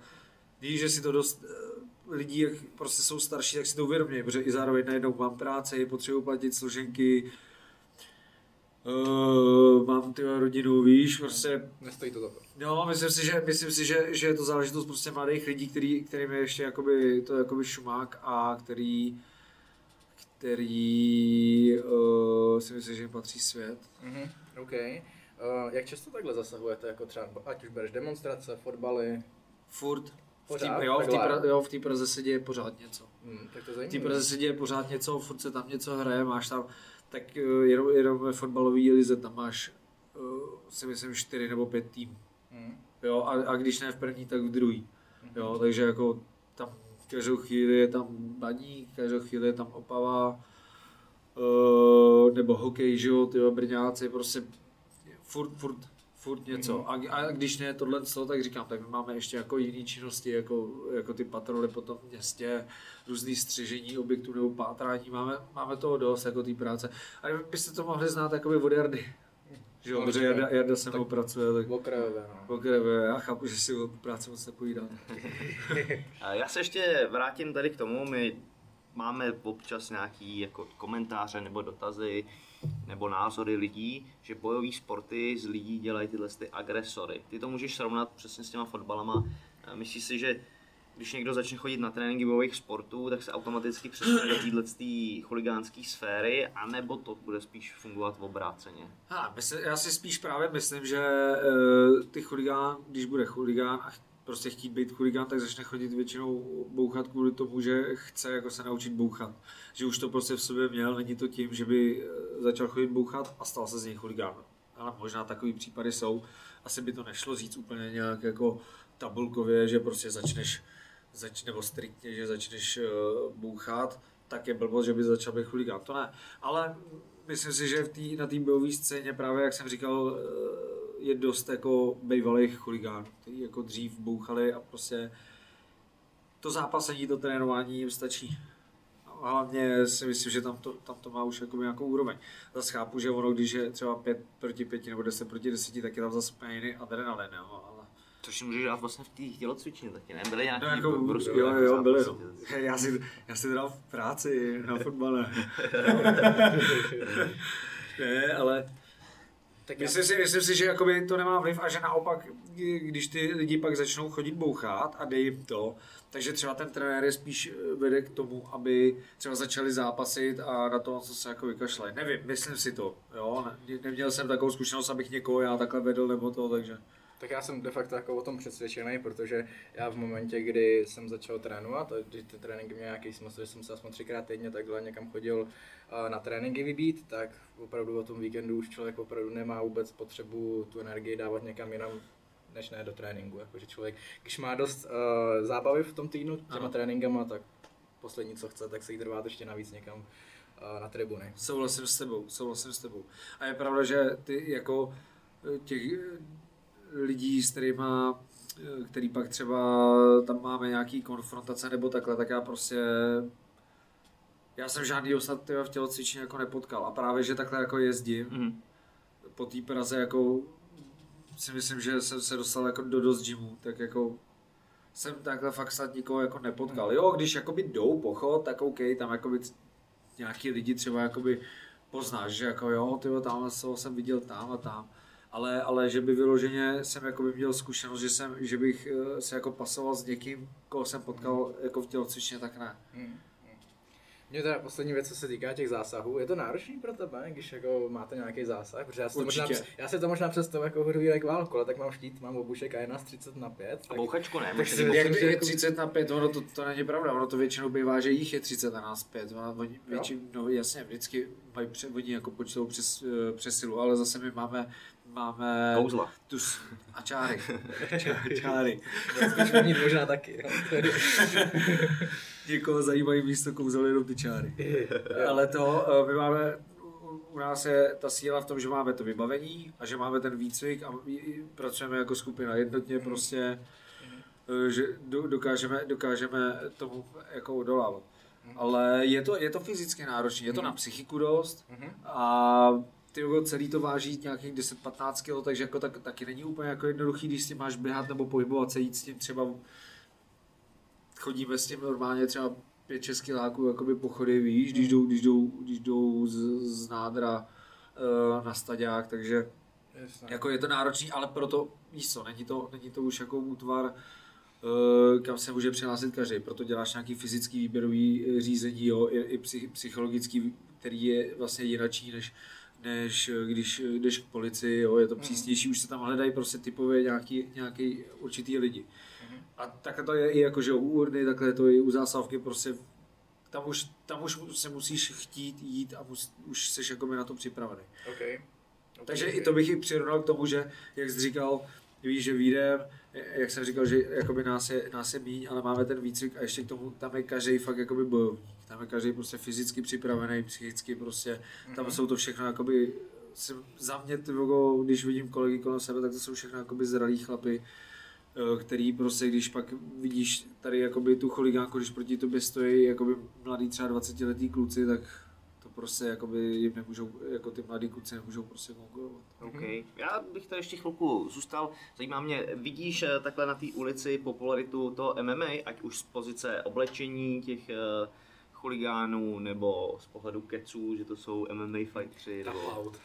Víš, že si to dost eh, lidí, jak prostě jsou starší, tak si to uvědomějí, protože i zároveň najednou mám práci, potřebuji platit složenky, uh, mám ty rodinu, víš, prostě nestojí to za to? No, myslím si, že, myslím si, že, že je to záležitost prostě mladých lidí, který, kterým je ještě jakoby, to jakoby šumák a který, který uh, si myslím, že jim patří svět. Mhm, OK. Uh, jak často takhle zasahujete, jako třeba, ať už bereš demonstrace, fotbaly? Furt. V tý, jo, v té Takhle? pra, jo, v Praze se děje pořád něco. Hmm, tak to V té. Praze se děje pořád něco, furt se tam něco hraje, máš tam, tak uh, jenom, jenom ve fotbalové lize tam máš, uh, si myslím, čtyři nebo pět tým. Hmm. Jo, a, a když ne v první, tak v druhý. Jo, takže jako tam každou chvíli je tam baník, každou chvíli je tam opava uh, nebo hokej, že jo, Brňáci, prostě furt, furt, furt něco. A, a když ne tohle, tak říkám, tak my máme ještě jako jiné činnosti, jako, jako ty patroly po tom městě, různý střežení objektů nebo pátrání, máme, máme toho dost, jako té práce. A byste to mohli znát jakoby od Jardy. Že jo, protože Jarda, Jarda se mnou pracuje, tak Okrajové, no. okrajové, já chápu, že si o práci moc nepovídám. A Já se ještě vrátím tady k tomu, my máme občas nějaký jako komentáře nebo dotazy nebo názory lidí, že bojové sporty z lidí dělají tyhle ty agresory. Ty to můžeš srovnat přesně s těma fotbalama. Myslíš si, že když někdo začne chodit na tréninky bojových sportů, tak se automaticky přesune do téhle chuligánské sféry, anebo to bude spíš fungovat v obráceně? Ha, mysl, já si spíš právě myslím, že uh, ty chuligán, když bude chuligán a prostě chtít být chuligán, tak začne chodit většinou bouchat kvůli tomu, že chce jako se naučit bouchat. Že už to prostě v sobě měl, není to tím, že by eh, začal chodit bouchat a stal se z něj chuligán. Ale možná takový případy jsou. Asi by to nešlo říct úplně nějak jako tabulkově, že prostě začneš, zač, nebo striktně, že začneš uh, bouchat, tak je blbost, že by začal být chuligán. To ne. Ale myslím si, že v tý, na té bojové scéně právě, jak jsem říkal, eh, je dost jako bývalých chuligánů, kteří jako dřív bouchali a prostě to zápasení, to trénování jim stačí. A hlavně si myslím, že tam to, tam to má už jako nějakou úroveň. Zase chápu, že ono, když je třeba 5 proti 5 nebo 10 proti 10, tak je tam zase úplně jiný adrenalin, jo, ale Což si můžeš dát vlastně v té tělocvičně taky, ne? Byly nějaký No, jako, v Rusku jo, jo, byly. No. Já si, já si dal v práci na fotbale. ne, ale Tak já, myslím si, myslím si, že jakoby to nemá vliv a že naopak, když ty lidi pak začnou chodit bouchat a dej jim to, takže třeba ten trenér je spíš eh, vede k tomu, aby třeba začali zápasit a na to, co se jako vykašlají. Nevím, myslím si to. Jo? Ne, neměl jsem takovou zkušenost, abych někoho já takhle vedl nebo to, takže... tak já jsem de facto jako o tom přesvědčený, protože já v momentě, kdy jsem začal trénovat, a když ty tréninky měly nějaký smysl, že jsem se aspoň třikrát týdně takhle někam chodil na tréninky vybít, tak opravdu o tom víkendu už člověk opravdu nemá vůbec potřebu tu energii dávat někam jinam, než ne do tréninku. Jakože člověk, když má dost uh, zábavy v tom týdnu těma Ano. tréninkama, tak poslední, co chce, tak se jít rvát ještě navíc někam uh, na tribuny. Souhlasím s tebou, souhlasím s tebou. A je pravda, že ty jako eh, těch lidí, s kterýma, eh, který pak třeba tam máme nějaký konfrontace nebo takhle, tak já prostě já jsem žádný osad tyhle v tělocvičně jako nepotkal a právě, že takhle jako jezdím Mhm. po té Praze jako si myslím, že jsem se dostal jako do dost gymu, tak jako jsem takhle fakt snad nikoho jako nepotkal. Jo, když jakoby jdou pochod, tak OK, tam jakoby nějaký lidi třeba jakoby poznáš, že jako jo, tyjo, tam jsem viděl tam a tam. Ale, ale že by vyloženě jsem jakoby měl zkušenost, že, jsem, že bych eh, se jako pasoval s někým, koho jsem potkal jako v tělocvičně, tak ne. Mě teda poslední věc, co se týká těch zásahů, je to náročný pro tebe, když jako máte nějaký zásah? Protože já si to, možná, já si to možná představuji jako hrdý válku, ale tak mám štít, mám obušek a je nás 30 na 5. A Tak, bouchačku ne? tak si- Jak Myslím, že jako- 30 na 5, ono to, to není pravda, ono to většinou bývá, že jich je 30 a nás 5. Ono, oni, většinou, no jasně, vždycky mají oni jako počtou přes, eh, přes silu, ale zase my máme, máme Kouzla. tu s- a čáry. Čá- čáry. spíš možná taky. Někoho zajímají místo kouzel jenom ty čáry. Ale to, eh, my máme, u- nás je ta síla v tom, že máme to vybavení a že máme ten výcvik a pracujeme jako skupina jednotně prostě, eh, že do- dokážeme, dokážeme tomu jako odolávat. Ale je to, je to fyzicky náročné, je to na psychiku dost a ty celý to váží nějakých 10-15 kg, takže jako tak, taky není úplně jako jednoduchý, když s tím máš běhat nebo pohybovat se, jít s tím třeba chodíme s tím normálně třeba 5-6 kiláků jakoby pochody, víš, když jdou, když jdou, když jdou z, z nádra uh, na staďák, takže Jasně. jako je to náročný, ale proto, víš co, není to, není to už jako útvar, uh, kam se může přihlásit každý, proto děláš nějaký fyzický výběrový eh, řízení, jo, i, i psych, psychologický, který je vlastně jinačí, než, než když jdeš k policii, jo, je to přísnější, už se tam hledají prostě typově nějaký, nějaký určitý lidi. A takhle to je i jako, že u urny, takhle je to i u zásavky, prostě tam už, tam už se musíš chtít jít a mus, už jsi jakoby na to připravený. Okay. Takže i to bych i přirovnal k tomu, že, jak jsi říkal, víš, že výjdem, jak jsem říkal, že jakoby nás je, nás je míň, ale máme ten výcvik a ještě k tomu, tam je každý fakt jakoby bojovník. Tam je každý prostě fyzicky připravený, psychicky prostě, tam mm-hmm. jsou to všechno jakoby, za mě, ty vogo, když vidím kolegy kolem sebe, tak to jsou všechno jakoby zralí chlapy, eh, který prostě, když pak vidíš tady jakoby tu chuligánku, když proti tobě stojí jakoby mladý třeba 20 letý kluci, tak to prostě jakoby jim nemůžou, jako ty mladí kluci nemůžou prostě konkurovat. OK. Já bych tady ještě chvilku zůstal. Zajímá mě, vidíš eh, takhle na té ulici popularitu toho MMA, ať už z pozice oblečení těch eh, chuligánů, nebo z pohledu keců, že to jsou MMA fightři, nebo... Tap out.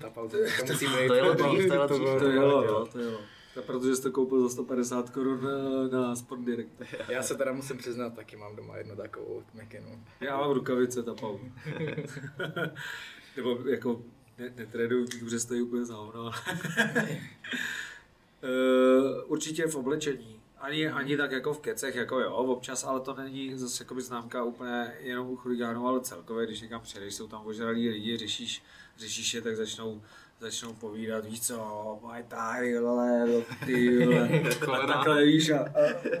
Tap out. To jelo dřív, to jelo dřív. To jelo, jo, to jelo. To protože jsi to koupil za 150 korun na, na Sport Direct. Já se teda musím přiznat, taky mám doma jednu takovou mekinu. Já mám rukavice tapau. Nebo jako ne, netreduju, protože stojí úplně za hovno. Eh, Určitě v oblečení. Ani, ani tak jako v kecech, jako jo, občas, ale to není zase jakoby známka úplně jenom u chuligánů, ale celkově, když někam přijdeš, jsou tam ožralí lidi, řešíš, řešíš je, tak začnou začnou povídat, víš co, mají tady, no, ty, a takhle, víš, a, a,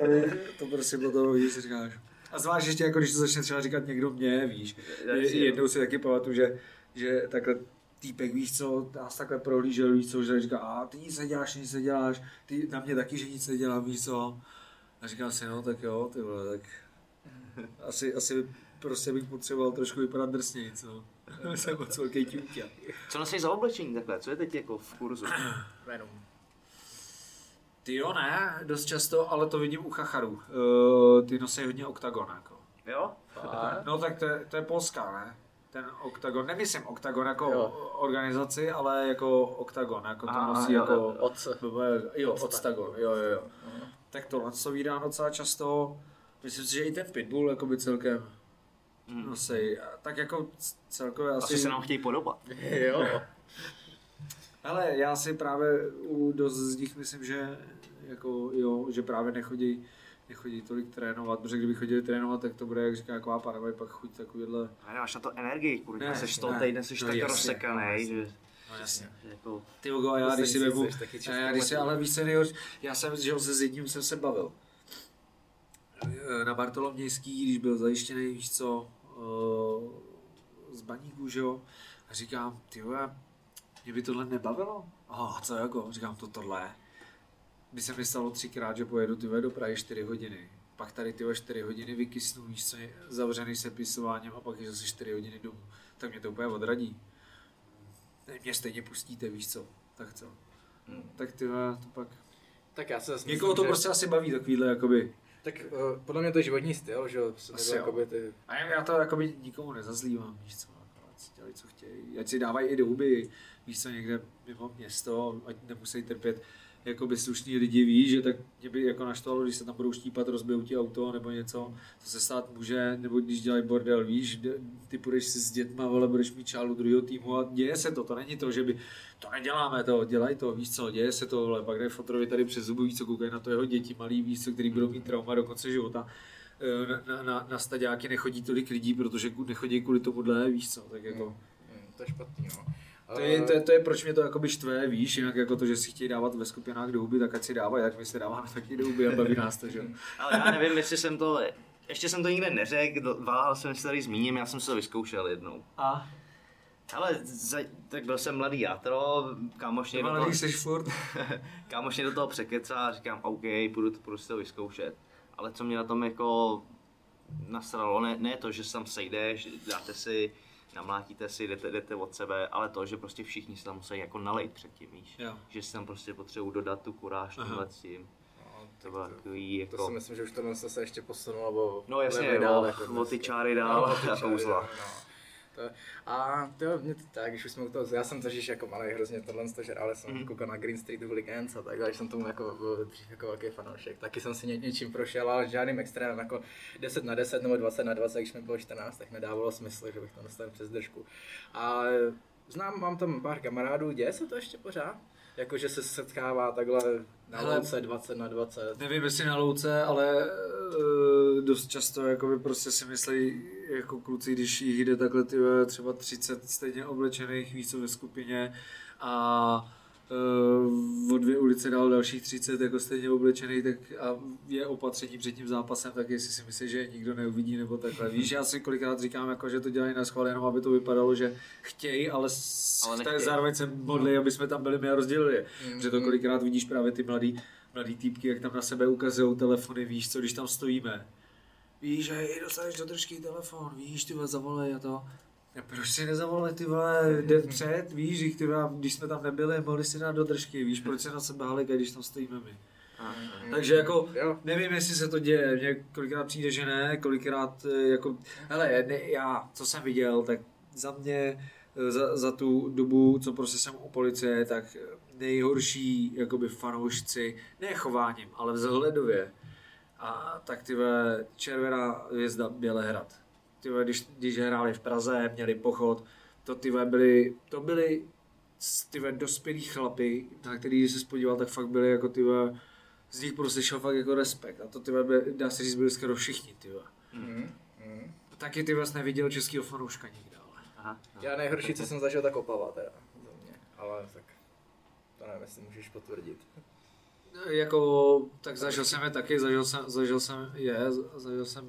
a to prostě potom, víš, říkáš. A zvlášť ještě, jako když to začne třeba říkat někdo mě, víš. Je, jednou si taky pamatuju, že, že takhle týpek, víš co, nás takhle prohlížel, víš co, že říká, a ty nic neděláš, nic neděláš, ty na mě taky, že nic nedělám, víš co. A říkal si, no tak jo, ty vole, tak asi, asi prostě bych potřeboval trošku vypadat drsněji, co. Jsem moc velký ťuťa. Co nosíš za oblečení takhle? Co je teď jako v kurzu? Venom. Ty jo, ne, dost často, ale to vidím u chacharů. Uh, ty nosí hodně oktagon, jako. Jo? No tak to je, to je polská, ne? Ten oktagon, nemyslím oktagon jako Jo. organizaci, ale jako oktagon, jako to Aha, nosí jo, jako... jo, Otce. Jo, odstagon, jo, jo, jo. Tak tohle co vydá docela často. Myslím si, že i ten pitbull jakoby celkem nosí. A Tak jako celkově asi... Asi se nám chtějí podobat. Jo. Ale já si právě u dost z nich myslím, že jako jo, že právě nechodí, nechodí tolik trénovat, protože kdyby chodili trénovat, tak to bude, jak říká, taková parava, pak chuť takovýhle. A nemáš na to energii, kurňa, Ne, seš ne. týden, seš No tak jasně, rozsekaný, že, No jasně. že jako... Ty a já když si vebu, já když si, ale víš nejhorší, já jsem, že se s jedním jsem se bavil. Na Bartolomějský, když byl zajištěný, víš co, e, z baníků, že jo, a říkám, ty mě by tohle nebavilo. A co jako, říkám, to tohle. By se mi stalo třikrát, že pojedu ty do Prahy 4 hodiny. Pak tady ty vole, 4 hodiny vykysnu, víš co, je zavřený sepisováním a pak je zase 4 hodiny domů. Tak mě to úplně odradí. Mě stejně pustíte, víš co, tak co. Tak ty to pak... Tak já se zase Někoho to že- prostě asi baví takovýhle, jakoby. Tak uh, podle mě to je životní styl, že jo, Asi jo. jakoby ty... A já já to jakoby nikomu nezazlívám, víš co, jako, ať si dělají, co chtějí. Ať si dávají i do huby, víš co, někde mimo město, ať nemusí trpět jakoby slušní lidi ví, že tak mě by jako naštvalo, když se tam budou štípat, rozbijou ti auto nebo něco, to se stát může, nebo když dělají bordel, víš, ty půjdeš si s dětma, ale budeš mít čálu druhého týmu a děje se to, to není to, že by, to neděláme to, dělaj to, víš co, děje se to, ale pak jde fotrovi tady přes zubu, víš co, koukají na to jeho děti malý, víš co, který budou mít trauma do konce života. Eh, Na, na, na, staďáky nechodí tolik lidí, protože nechodí kvůli tomuhle, víš co, tak jako... Hmm, to je špatný, no. To je, to, je, to je, proč mě to jakoby štve, víš, jinak jako to, že si chtějí dávat ve skupinách do huby, tak ať si dávají, tak my si dáváme taky do huby a baví nás to, že jo. Ale já nevím, jestli jsem to, ještě jsem to nikde neřekl, váhal jsem, jestli tady zmíním, já jsem se to vyzkoušel jednou. A? Ale za, tak byl jsem mladý játro, kámoš mě, do toho, furt. kámoš mě do toho překecá a říkám, OK, půjdu, to, to vyzkoušet. Ale co mě na tom jako nasralo, ne, ne to, že se tam sejdeš, dáte si, namlátíte si, jdete, jdete od sebe, ale to, že prostě všichni se tam musí jako nalejt předtím, víš? Jo. Že si tam prostě potřebují dodat tu kuráž Aha. tímhle s tím. No, To bylo takový To jako... si myslím, že už tohle se ještě posunulo, nebo No jasně, dál, jako o ty čáry dál No, ty a čáry kouzla. dál, no. To, a to mě to tak, když už jsme u toho, já jsem totiž jako malý hrozně tohle to žral, ale jsem Mhm. koukal na Green Street Hooligans a takhle, jsem tomu jako byl dřív jako velký fanoušek, taky jsem si ně, něčím prošel, ale žádným extrémem jako 10 na 10 nebo 20 na 20, když mi bylo 14, tak nedávalo smysl, že bych to dostal přes držku. A znám, mám tam pár kamarádů, děje se to ještě pořád? Jakože se setkává takhle na Hele. louce 20 na 20. Nevím, jestli na louce, ale uh, dost často jakoby prostě si myslí jako kluci, když jich jde takhle ty vole, třeba 30 stejně oblečených víc co ve skupině a o dvě ulice dál dalších 30 jako stejně oblečený, tak a je opatření před tím zápasem, tak jestli si myslí, že nikdo neuvidí nebo takhle. Víš, já si kolikrát říkám, jako, že to dělají na schvál, jenom aby to vypadalo, že chtějí, ale, Ale nechtějí. zároveň se modlí, aby jsme tam byli my a rozdělili je. Mm. Že to kolikrát vidíš právě ty mladý, mladý týpky, jak tam na sebe ukazují telefony, víš co, když tam stojíme. Víš, že dostaneš do držky telefon, víš, ty vole, zavolej a to. A proč si nezavolali ty vole, jde před, víš, že ty když jsme tam nebyli, mohli si dát do držky, víš, proč se na sebe halikají, když tam stojíme my. Takže jako, Jo. nevím, jestli se to děje, mně kolikrát přijde, že ne, kolikrát eh, jako, hele, ne, já, co jsem viděl, tak za mě, eh, za, za tu dobu, co prostě jsem u policie, tak nejhorší, jakoby fanoušci, ne chováním, ale vzhledově, a tak ty červená hvězda Bělehrad. Ty vole, když, když hráli v Praze, měli pochod, to ty vole byli, to byli s- ty vole dospělí chlapy, na který když se podíval, tak fakt byli jako ty vole, z nich prostě šel fakt jako respekt. A to ty vole, by- dá se říct, byli skoro všichni, ty vole. Mhm. Mhm. Taky ty vlastně neviděl českýho fanouška nikde, ale. Aha. Já nejhorší, co jsem zažil, tak Opava teda. Za mě. Ale tak to nevím, jestli můžeš potvrdit. Jako, tak zažil jsem je taky, zažil jsem, zažil jsem je, zažil jsem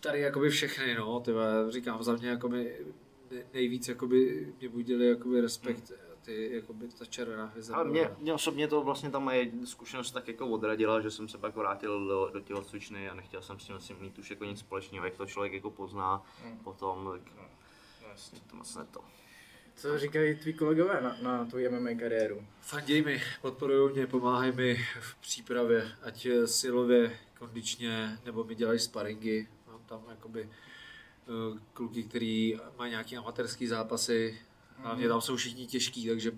tady jakoby všechny, no, ty vole, říkám, za mě jakoby ne- nejvíc jakoby mě budili jakoby respekt ty, jakoby ta červená hvězda. Ale mě, mě osobně to vlastně ta moje zkušenost tak jako odradila, že jsem se pak vrátil do, do tělocvičny a nechtěl jsem s tím asi mít už jako nic společného, jak to člověk jako pozná Mm. potom, tak No, jasně. to moc ne to. Co říkají tví kolegové na, na tvoji MMA kariéru? Fanděj mi, podporují mě, pomáhají mi v přípravě, ať silově, kondičně, nebo mi dělají sparingy. Tam jakoby eh, kluky, který mají nějaké amatérské zápasy, hlavně tam jsou všichni těžký, takže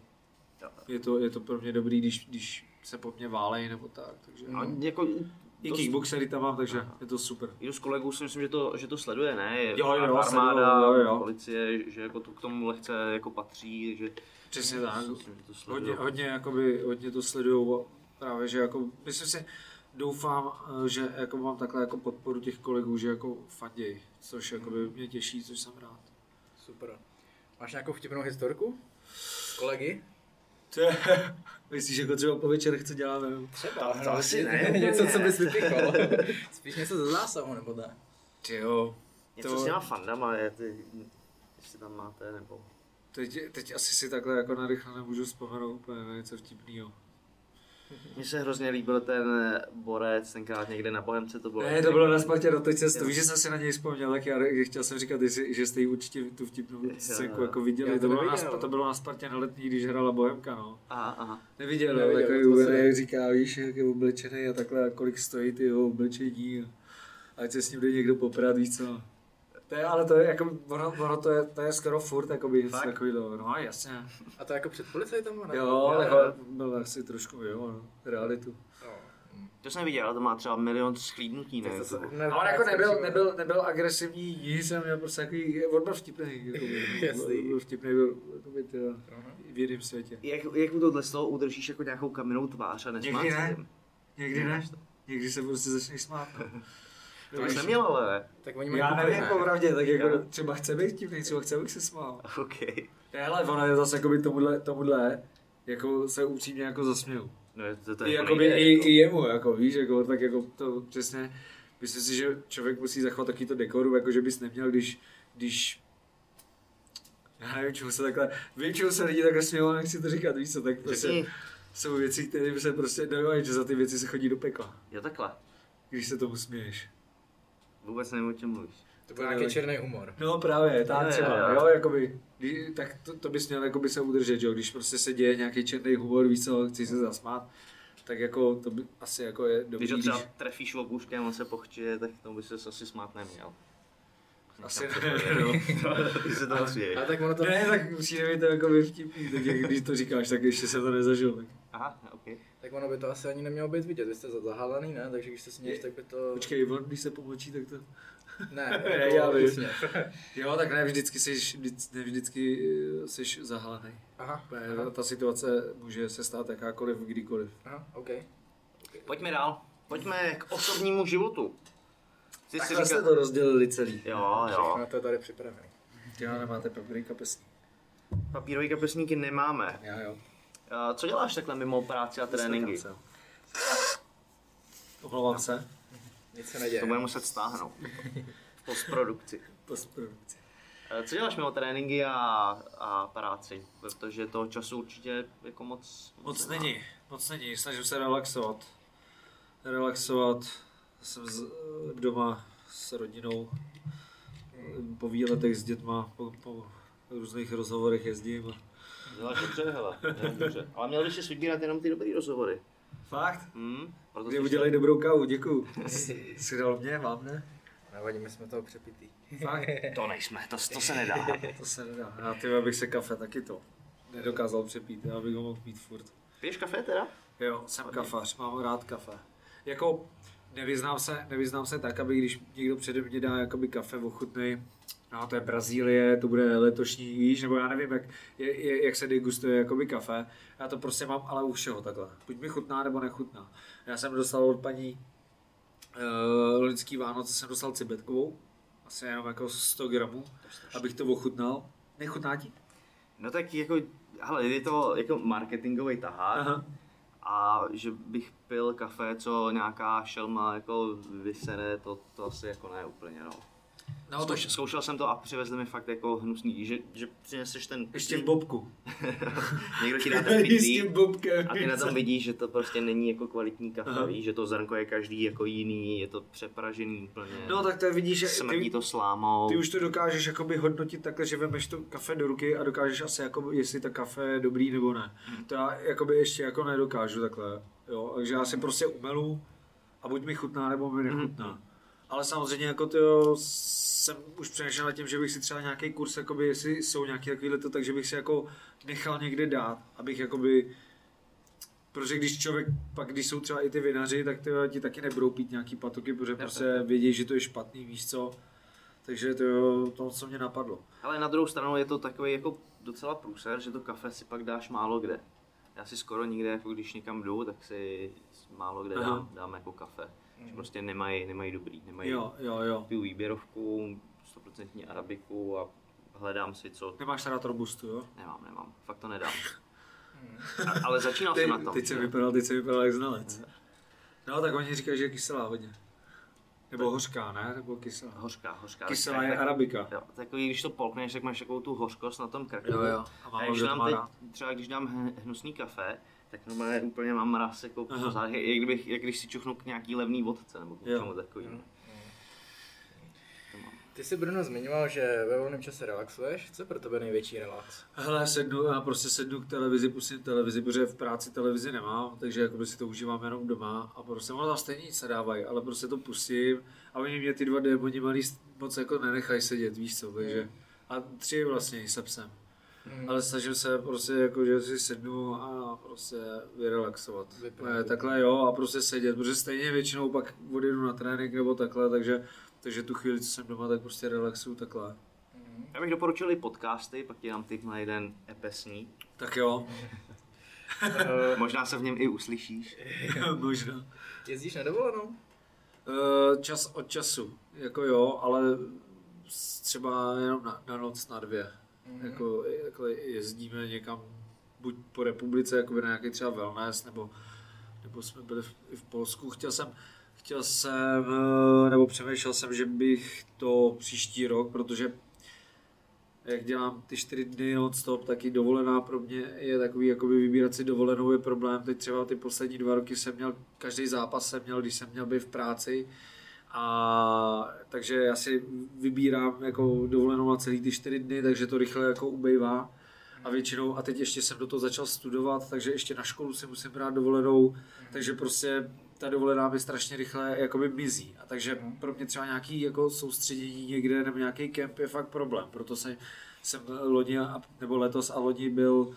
je to, je to pro mě dobrý, když, když se po mně válej nebo tak. Takže. A jako, I kickboxery tam mám, takže je to super. Někdo z kolegů si myslím, že to, že to sleduje, ne? Jo, jo, armáda, sleduju, jo, jo. policie, že jako to k tomu lehce jako patří, takže Přesně tak. myslím, že to. Hodně, hodně, jakoby, hodně to sledují právě, že jako, myslím si, doufám, eh, že jako mám takhle jako podporu těch kolegů, že jako fanděj, což jakoby mě těší, což jsem rád. Super. Máš nějakou vtipnou historku? Kolegy? To je, myslíš, jako třeba po večerech, co děláme? Třeba. To asi ne, něco, úplně co ne. bys vypíchal. Spíš něco ze zásahu, nebo tak? Ty jo, Něco to- s těma fandama, je, ty, jestli tam máte, nebo... teď, teď asi si takhle jako narychle nemůžu vzpomenout úplně něco vtipného. Mně se hrozně líbil ten borec, tenkrát někde na Bohemce to bylo. Ne, to bylo na Spartě, no teď víš, že jsem si na něj vzpomněl, tak já chtěl jsem říkat, že jste ji určitě tu vtipnou scénku jako viděli. To to bylo, na, neviděl. To bylo na Spartě na letní, když hrála Bohemka, no. Aha, aha. Neviděl, Neviděl, Neviděl takový se- uvedený, jak říká, víš, jak je oblečený a takhle, a kolik stojí ty jeho oblečení. A ať se s ním jde někdo poprat, víš co. To je, ale to je jako, ono, ono to, je, to je skoro furt, jakoby něco Fakt? takového, no jasně. A to jako před policajtem? Ne? Jo, ale byl asi trošku, jo, no, realitu. Jo. To jsem viděl, ale to má třeba milion schlídnutí Tak to YouTube. ne- A on jako ne- nebyl, ne- nebyl, nebyl agresivní, nic, jsem měl prostě takový, on byl vtipný, jakoby, Jasný. byl vtipný, byl jakoby, Aha. v jiném světě. Jak, jak u tohle z toho udržíš jako nějakou kamennou tvář a nesmát Někdy ne. Někdy ne, někdy se prostě začneš smát. no. To už neměl, ale. Tak oni mají Já nevím, popravdě, tak jako Jo. třeba chce být vtipný, třeba chce, abych se smál. OK. Hele, ona je zase jakoby tomuhle, tomuhle, jako se upřímně jako zasměju. No, je to, to I, je jakoby, nejde, i, jako. i, jemu, jako víš, jako, tak jako to přesně, myslím si, že člověk musí zachovat takovýto dekoru, jako že bys neměl, když, když já nevím, čemu se takhle, vím, čemu se lidi takhle smějou, ale nechci to říkat, víš co, tak prostě Řekni, jsou věci, které se prostě dojímají, že za ty věci se chodí do pekla, jo takhle. když se tomu směješ. Vůbec nevím, o čem mluvíš. To byl nějaký černý humor. No právě, tak jo, třeba, jo. jo, jakoby, kdy- tak to, to bys měl jakoby se udržet, jo, když prostě se děje nějaký černý humor, víš co, chci se zasmát, tak jako to by asi jako je dobrý, Když ho když, třeba trefíš obuškem, on se pochčije, tak tomu by se asi smát neměl. asi ne, no. Když se to směje. Ale tak ono to... Ne, tak musí být to jako by vtipný, teď jak- když to říkáš, tak ještě se to nezažil. Tak. Aha, OK. Tak ono by to asi ani nemělo být vidět, vy jste za- zahalený, ne? Takže když se směješ, tak by to... Počkej, on, když se pomočí, tak to... Ne, Ne, jako já vím. Jo, tak ne vždycky jsi, ne vždycky eh, jsi zahalený. Aha, aha, Ta situace může se stát jakákoliv, kdykoliv. aha, OK. Pojďme dál. Pojďme k osobnímu životu. Si Takhle jste to rozdělili celý. Jo, jo. Všechno to je tady připravené. Já nemáte papíry kapesní. Papírové kapesníky nemáme. Já jo. Co děláš takhle mimo práci a tréninky? Omlouvám se. Nic se neděje. To budeme muset stáhnout. V postprodukci. Postprodukci. Co děláš mimo tréninky a, a práci? Protože toho času určitě jako moc... Moc nemá. není, moc není. Snažím se relaxovat. Relaxovat. Jsem z, doma s rodinou. Po výletech s dětma, po, po různých rozhovorech jezdím. Děláš dobře, hele. děláš dobře. Ale měl bys si vybírat jenom ty dobrý rozhovory. Fakt? Hmm? Proto Kdy jsi udělej dobrou kávu, děkuju. Jsi dal mě, vám ne? Nevadí, my jsme toho přepitý. Fakt? To nejsme, to, to se nedá. To se nedá. Já ty abych se kafe taky to nedokázal přepít, já bych ho mohl pít furt. Piješ kafe teda? Jo, jsem kafař, mám rád kafe. Jako nevyznám se, nevyznám se tak, aby když někdo přede mě dá jakoby kafe ochutnej, no to je Brazílie, to bude letošní, víš, nebo já nevím, jak, je, je, jak se degustuje jakoby kafe. Já to prostě mám ale u všeho takhle. Buď mi chutná, nebo nechutná. Já jsem dostal od paní uh, loňský Vánoce, jsem dostal cibetkovou, asi jenom jako 100 gramů, abych to ochutnal. Nechutná ti? No tak jako, hele, je to jako marketingový tahák. Aha. A že bych pil kafe, co nějaká šelma jako vysere, to, to asi jako ne úplně, no. No, to Zkouš, zkoušel jsem to a přivezli mi fakt jako hnusný, že, že přineseš ten ještě v bobku. někdo ti dá ten pitlík a ty na tom vidíš, že to prostě není jako kvalitní kafe, Aha. víš, že to zrnko je každý jako jiný, je to přepražený úplně. No tak to vidíš, že Smrdí ty, to slámou. ty už to dokážeš jakoby hodnotit takhle, že vemeš to kafe do ruky a dokážeš asi jako, jestli to kafe je dobrý nebo ne. To já jakoby ještě jako nedokážu takhle. Jo, takže já si prostě umelu a buď mi chutná nebo mi nechutná. Ale samozřejmě jako to jsem už přemýšlel nad tím, že bych si třeba nějaký kurz, jakoby, jestli jsou nějaký takovýhle to, takže bych si jako nechal někde dát, abych jakoby Protože když člověk, pak když jsou třeba i ty vinaři, tak ty ti taky nebudou pít nějaký patoky, protože prostě vědí, že to je špatný, víš co. Takže to, to co mě napadlo. Ale na druhou stranu je to takový jako docela průser, že to kafe si pak dáš málo kde. Já si skoro nikde, jako když někam jdu, tak si málo kde dám, dám jako kafe. Že prostě nemají, nemají dobrý, nemají Jo, jo, jo. tu výběrovku, 100% arabiku a hledám si co. Nemáš rád robustu, jo? Nemám, nemám, fakt to nedám. A, ale začínal jsem na tom. teď jsem vypadal, teď jsem vypadal jak znalec. No tak oni říkají, že je kyselá hodně. Nebo hořká, ne? Nebo kyselá. Hořká, hořká. Kyselá Tak- je tak- arabika. Jo, takový, když to polkneš, tak máš takovou tu hořkost na tom krku. Jo, jo. A A když dám teď, třeba když dám hnusný kafe, tak normálně úplně mám mraz, jako pořád, jak, kdybych, jak když si čuchnu k nějaký levný vodce, nebo k Jo. něčemu takovým. Ty jsi Bruno zmiňoval, že ve volném čase relaxuješ. Co je pro tebe největší relax? Hele, sednu, já prostě sednu k televizi, pustím televizi, protože v práci televizi nemám, takže jakoby si to užívám jenom doma a prostě ono zase stejně nic nedávají, ale prostě to pustím a oni mě ty dva démoni malý moc jako nenechají sedět, víš co, takže a tři vlastně se psem. Hmm. Ale snažím se prostě jako, že si sednu a prostě vyrelaxovat. Vypnout. Ne, takhle jo a prostě sedět, protože stejně většinou pak odjedu na trénink nebo takhle, takže, takže tu chvíli, co jsem doma, tak prostě relaxuju takhle. Já bych doporučil i podcasty, pak ti dám tip na jeden epesní. Tak jo, Možná se v něm i uslyšíš. možná. Jezdíš na dovolenou? Eh, Čas od času, jako jo, ale třeba jenom na, na noc, na dvě. Mhm. Mm-hmm. Jako, jako jezdíme někam buď po republice, jako na nějaký třeba wellness, nebo, nebo jsme byli v, i v Polsku. Chtěl jsem, chtěl jsem, eh, nebo přemýšlel jsem, že bych to příští rok, protože jak dělám ty čtyři dny non-stop, tak i dovolená pro mě je takový, jakoby vybírat si dovolenou je problém. Teď třeba ty poslední dva roky jsem měl, každý zápas jsem měl, když jsem měl být v práci. A takže já si vybírám jako dovolenou na celý ty čtyři dny, takže to rychle jako ubejvá. A většinou, a teď ještě jsem do toho začal studovat, takže ještě na školu si musím brát dovolenou, takže prostě ta dovolená mi strašně rychle jakoby mizí. A takže pro mě třeba nějaký jako soustředění někde nebo nějaký kemp je fakt problém. Proto jsem, jsem loni, nebo letos a loni byl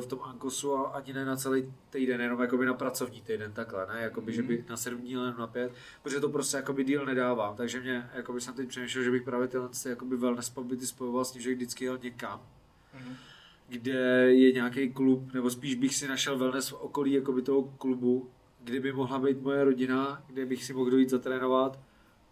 v tom Ankosu a ani ne na celý týden, jenom jakoby na pracovní týden takhle, ne, jakoby, že by na 7 dní, ale na 5, protože to prostě jakoby díl nedávám, takže mě, jakoby jsem teď přemýšlel, že bych právě tyhle ty, jakoby wellness pobyty spojoval s tím, že bych vždycky jel někam, kde je nějaký klub, nebo spíš bych si našel wellness v okolí jakoby toho klubu, kde by mohla být moje rodina, kde bych si mohl dojít zatrénovat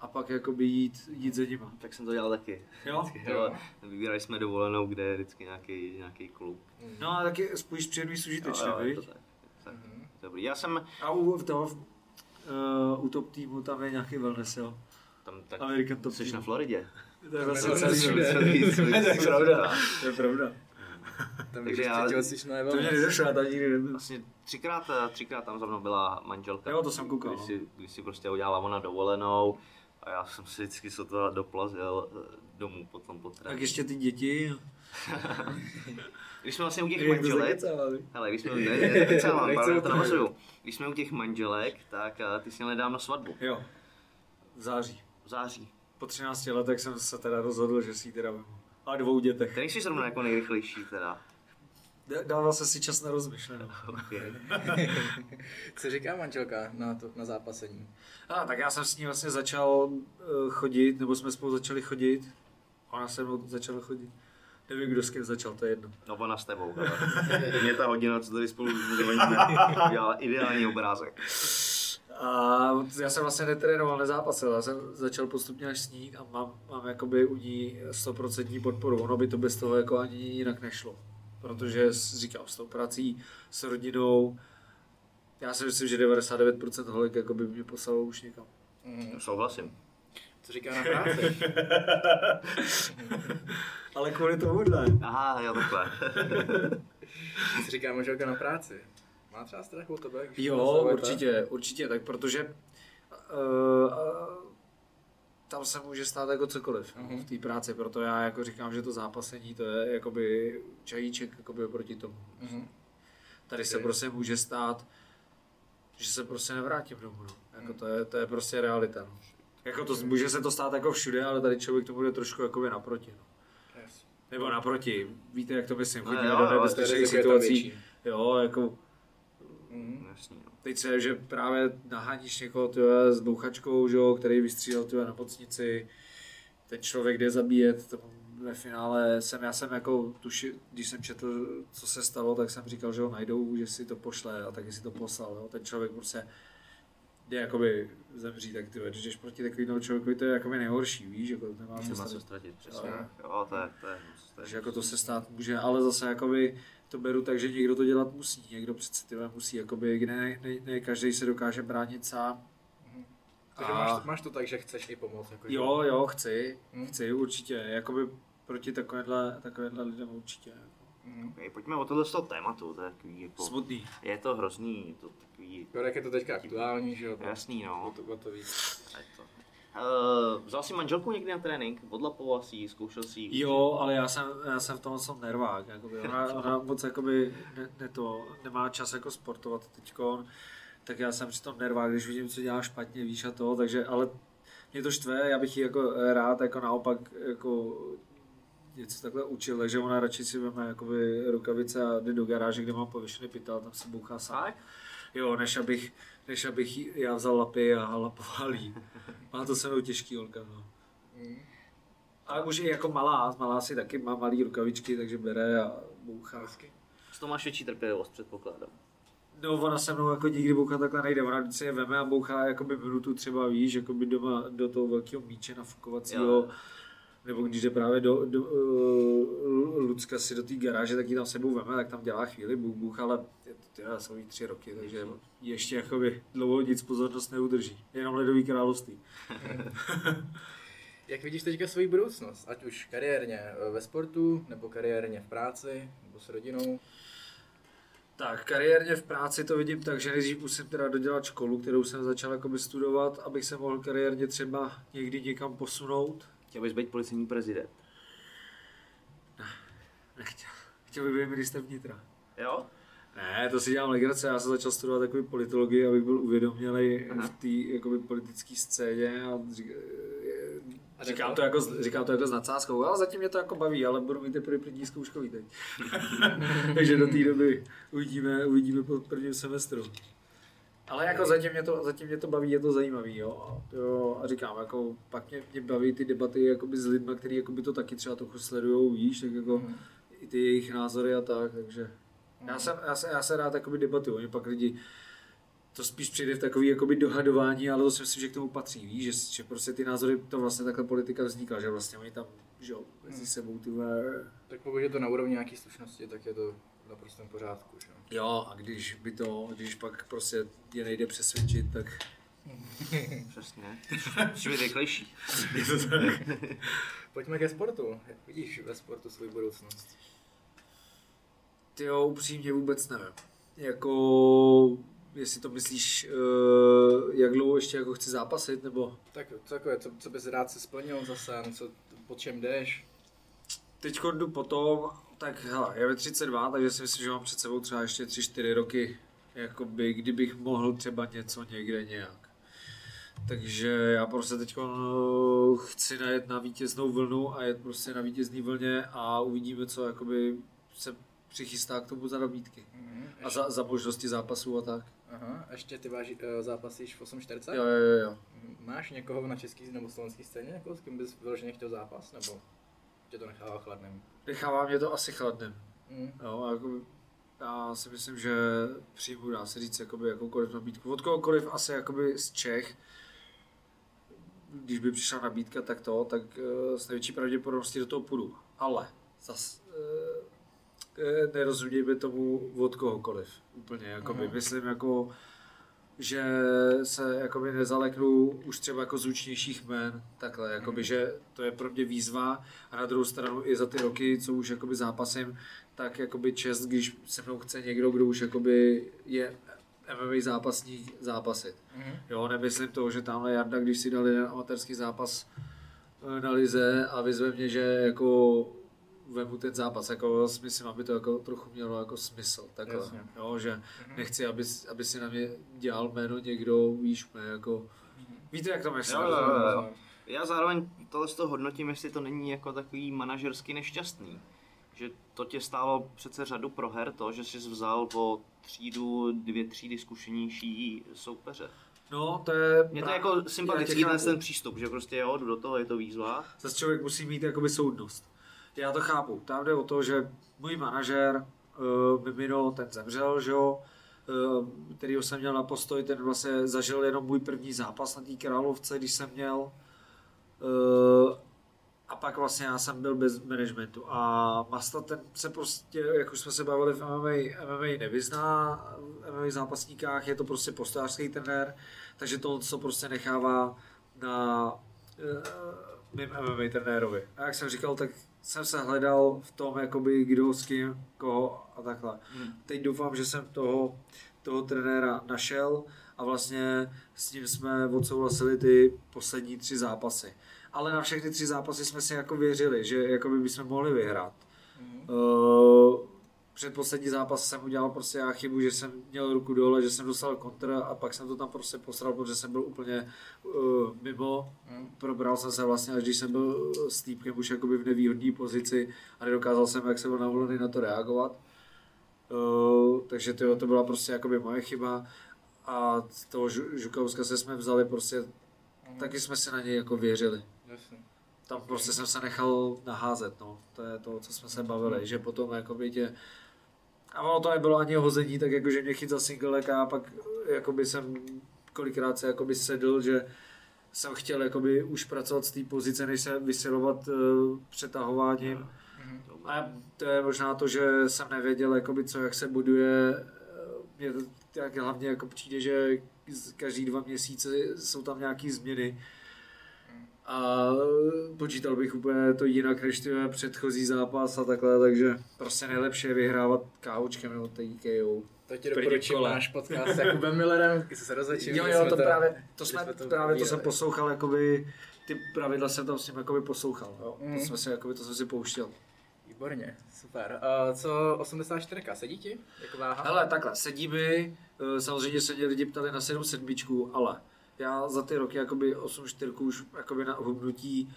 a pak jakoby jít, jít za nima. Tak jsem to dělal taky. Jo? Jo. Vybírali jsme dovolenou, kde je vždycky nějaký, nějaký klub. No a taky spíš příjemný užitečně, Jo, jo, to tak. tak. Dobrý. Já jsem A u, toho, uh, u top týmu tam je nějaký wellness, jo? tam tak... American top Jsi team. na Floridě. To je vlastně celý, celý, Celý- to je celý- pravda, to je pravda. Tam Takže já- při tělocvičné To mě nedošlo, já tam nikdy nebyl. Vlastně třikrát, eh, třikrát tam za mnou byla manželka. Jo, to jsem koukal, Když no. si, když si prostě udělala ona dovolenou a já jsem si vždycky sotva doplazil eh, domů potom po Tak tréninku. ještě ty děti. Když jsme vlastně u těch manželek, hele, když jsme, ne, ne, nekecávám, pardon, to tom navazuju. Když jsme u těch manželek, tak eh, ty jsi měl nedávno svatbu. Jo, v září. V září. Po 13 letech jsem se teda rozhodl, že si ji teda vemu. A dvou dětech. Který jsi zrovna jako nejrychlejší teda? Dával jsem si čas na rozmyšlenou. Okay. Co říká manželka na, to, na zápasení? A, tak já jsem s ní vlastně začal eh, chodit, nebo jsme spolu začali chodit. Ona se mnou začala chodit. Nevím, kdo s kým začal, to je jedno. No ona s tebou. Mě ta hodina, co tady spolu udělala ideální obrázek. A já jsem vlastně netrénoval, nezápasil, já jsem začal postupně až snít a mám, mám jakoby u ní 100% podporu. Ono by to bez toho jako ani jinak nešlo. Protože říkám, s tou prací, s rodinou, já si myslím, že 99% holek jakoby mě poslalo už někam. Mm. Souhlasím. Co říká na práci? Ale kvůli tomu ne. Aha, jo, takhle. Co říká manželka na práci? Má třeba strach o tebe? Jo, určitě, určitě, tak protože uh, tam se může stát jako cokoliv Mhm. v té práci, proto já jako říkám, že to zápasení to je jakoby čajíček jakoby oproti tomu. Mhm. Tady se Ok. prostě může stát, že se prostě nevrátím domů. No. Jako to, je, to je prostě realita. No. Jako to, může se to stát jako všude, ale tady člověk to bude trošku jakoby naproti. No. Yes. Nebo naproti, víte, jak to myslím, No chodíme jo, do nebezpečných situací. Jo, jako Mhm. Jasný, no. Teď se, že právě naháníš někoho tyhle, s bouchačkou, že jo, který vystřílel tyhle, na mocnici, ten člověk jde zabíjet, to ve finále jsem, já jsem jako tuši, když jsem četl, co se stalo, tak jsem říkal, že ho najdou, že si to pošle a taky si to poslal, jo. ten člověk prostě jde jakoby zemří, tak ty když jdeš proti takovému člověku, to je jakoby nejhorší, víš, jako to nemá co Nemá co ztratit, přesně. Jo. Jo, to je, to je, to je Takže jako to se stát může, ale zase jakoby to beru tak, že někdo to dělat musí, někdo přece tyhle musí, jakoby, ne, ne, ne, každý se dokáže bránit sám. Takže A- máš, máš to tak, že chceš i pomoct. Jako, že- Jo, jo, chci, Hmm. chci určitě, jakoby proti takovéhle, takovéhle lidem určitě. Mhm. Okay, pojďme o tohle z toho tématu, to je takový jako, Smutný. je to hrozný, je to takový, Jo, jak je to teďka aktuální, že jo? jasný O no. to, o to víc. Je to. Uh, vzal jsi manželku někdy na trénink? Odlapoval si ji, zkoušel si ji? Jo, ale já jsem, já jsem v tom jsem nervák, jakoby. Ona, ona moc jakoby ne, ne to, nemá čas jako sportovat teďkon, tak já jsem při tom nervák, když vidím, co dělá špatně, víš a to, takže, ale mě to štve, já bych ji jako rád jako naopak jako něco takhle učil, takže ona radši si veme jakoby rukavice a jde do garáže, kde má pověšený pytel, tam se bouchá sám. Jo, než abych, než abych jí- já vzal lapy a lapoval jí. Má to se mnou těžký holka, no. Mhm. Ale už i jako malá, malá si taky má malý rukavičky, takže bere a bouchá. S to máš větší trpělivost, předpokládám. No ona se mnou jako nikdy bouchat takhle nejde, ona vždycky je veme a bouchá jakoby minutu třeba víš, jakoby doma do toho velkého míče nafukovacího. Jo. Nebo když jde právě do, do uh, Lucka si do té garáže, tak ji tam sebou veme, tak tam dělá chvíli buch, buch ale je to tyhle, jsou jí tři roky, takže ještě jakoby dlouho nic pozornost neudrží. Jenom ledový království. Jak vidíš teďka svoji budoucnost? Ať už kariérně ve sportu, nebo kariérně v práci, nebo s rodinou? Tak, kariérně v práci to vidím tak, že nejdřív musím teda dodělat školu, kterou jsem začal jakoby studovat, abych se mohl kariérně třeba někdy někam posunout. Chtěl bys být policejní prezident. Nechtěl. Chtěl bych být minister vnitra. Jo? Ne, to si dělám legrace, já jsem začal studovat takový politologii, abych byl uvědomělý Aha. v té jakoby, politické scéně a A říkám, to jako, říkám to jako s nadsázkou, ale zatím mě to jako baví, ale budu mít teprve první zkouškový teď. Takže do té doby uvidíme, uvidíme po prvním semestru. Ale jako zatím mě to, zatím mě to baví, je to zajímavý, jo. jo a říkám, jako pak mě, mě baví ty debaty jakoby s lidmi, kteří jakoby to taky třeba trochu sledujou, víš, tak jako Mhm. i ty jejich názory a tak, takže já, jsem, já, se, já se rád jakoby debatuju, oni pak lidi to spíš přijde v takový jakoby dohadování, ale to si myslím, že k tomu patří, víš, že, že prostě ty názory, to vlastně takhle politika vznikla, že vlastně oni tam, že jo, mezi sebou ty Tak pokud je to na úrovni nějaké slušnosti, tak je to v naprostém pořádku. Že? jo. Jo, a když by to, když pak prostě je nejde přesvědčit, tak Přesně. Musíš být rychlejší. je to tak. Pojďme ke sportu. Jak vidíš ve sportu svou budoucnost? Ty jo, upřímně vůbec nevím. Jako, jestli to myslíš, uh, jak dlouho ještě jako chci zápasit, nebo Tak takové, co, co bys rád se splnil za sen, co, po čem jdeš? teď jdu potom, tak hele, je ve 32, takže si myslím, že mám před sebou třeba ještě 3-4 roky, jakoby, kdybych mohl třeba něco někde nějak. Takže já prostě teď chci najet na vítěznou vlnu a jet prostě na vítězný vlně a uvidíme, co jakoby se přichystá k tomu za nabídky. Mhm. A za, za možnosti zápasů a tak. Aha, ještě ty váži, uh, zápasíš v 8.40? Jo, jo, jo, jo. Máš někoho na český nebo slovenský scéně, jako, s kým bys vyloženě chtěl zápas, nebo tě to nechává chladným? Nechává mě to asi chladným. Mm. Jo, a jako, já si myslím, že přijmu, dá se říct, jakoby, jakoukoliv nabídku. Od kohokoliv asi jakoby z Čech, když by přišla nabídka, tak to, tak uh, s největší pravděpodobností do toho půjdu. Ale zas, uh, nerozumějme tomu od kohokoliv. Úplně, jakoby. Aha. Myslím, jako, že se jakoby nezaleknu už třeba jako zvučnějších jmen, takhle, jakoby, že to je pro mě výzva a na druhou stranu i za ty roky, co už jakoby zápasím, tak jakoby čest, když se mnou chce někdo, kdo už jakoby je MMA zápasník zápasit. Mhm. Jo, nemyslím to, že tamhle Jarda, když si dal jeden amatérský zápas eh, na lize a vyzve mě, že jako vemu ten zápas, jako myslím, aby to jako trochu mělo jako smysl, takhle, Jasně. jo, že nechci, aby, aby si na mě dělal jméno někdo, víš, mě, jako, víte, jak to myslím? Jo, jo, jo, jo. Já zároveň tohle z toho hodnotím, jestli to není jako takový manažersky nešťastný. Že to tě stálo přece řadu proher to, že jsi vzal po třídu, dvě třídy zkušenější soupeře. No, to je... Mně to je jako sympatický ten přístup, že prostě jo, jdu do toho, je to výzva. Zase člověk musí mít jakoby soudnost. Já to chápu. Tam jde o to, že můj manažer uh, Mimino, ten zemřel, že jo, uh, kterýho jsem měl na postoj, ten vlastně zažil jenom můj první zápas na té Královce, když jsem měl. Uh, a pak vlastně já jsem byl bez managementu. A Masta ten se prostě, jak už jsme se bavili v MMA, MMA nevyzná, v MMA zápasníkách je to prostě postářský trenér, takže to, co prostě nechává na uh, mým MMA trenérovi. A jak jsem říkal, tak jsem se hledal v tom, jakoby kdo s kým, koho a takhle. Hmm. Teď doufám, že jsem toho, toho trenéra našel a vlastně s ním jsme odsouhlasili ty poslední tři zápasy. Ale na všechny tři zápasy jsme si jako věřili, že jakoby bychom mohli vyhrát. Uh, předposlední zápas jsem udělal prostě já chybu, že jsem měl ruku dole, že jsem dostal kontra a pak jsem to tam prostě posral, protože jsem byl úplně uh, mimo. Mm. Probral jsem se vlastně, až když jsem byl s týpkem už jakoby v nevýhodné pozici a nedokázal jsem, jak jsem byl navolený na to reagovat. Uh, takže to, to byla prostě jakoby moje chyba a z toho Žu- Žukovska se jsme vzali prostě, taky jsme se na něj jako věřili. Jasně. Tam prostě jsem se nechal naházet, no. To je to, co jsme se bavili, že potom jakoby tě... A ono to nebylo ani hození, tak jakože mě chytil single a pak jakoby jsem kolikrát se jakoby sedl, že jsem chtěl jakoby už pracovat z té pozice, než se vysilovat uh, přetahováním. A to je možná to, že jsem nevěděl, jakoby, co, jak se buduje. Mně to tak hlavně jako přijde, že každý dva měsíce jsou tam nějaké změny. A počítal bych úplně to jinak než ty předchozí zápas a takhle, takže prostě nejlepší je vyhrávat kávočkem nebo TKO. To ti doporučím náš podcast s Jakubem Millerem, když se rozečím. Jo, jo, to právě, to, jsme, to právě to jsem poslouchal, jakoby, ty pravidla jsem tam s ním jakoby poslouchal, jo. Mhm. To jsme si, jakoby, to jsem si pouštěl. Výborně, super. Uh, co 84, sedí ti? Jako váha? Hele, takhle, sedí mi, eh, samozřejmě se mě lidi ptali na 7 sedmičku, ale já za ty roky jakoby 8 čtyřku už jakoby na hubnutí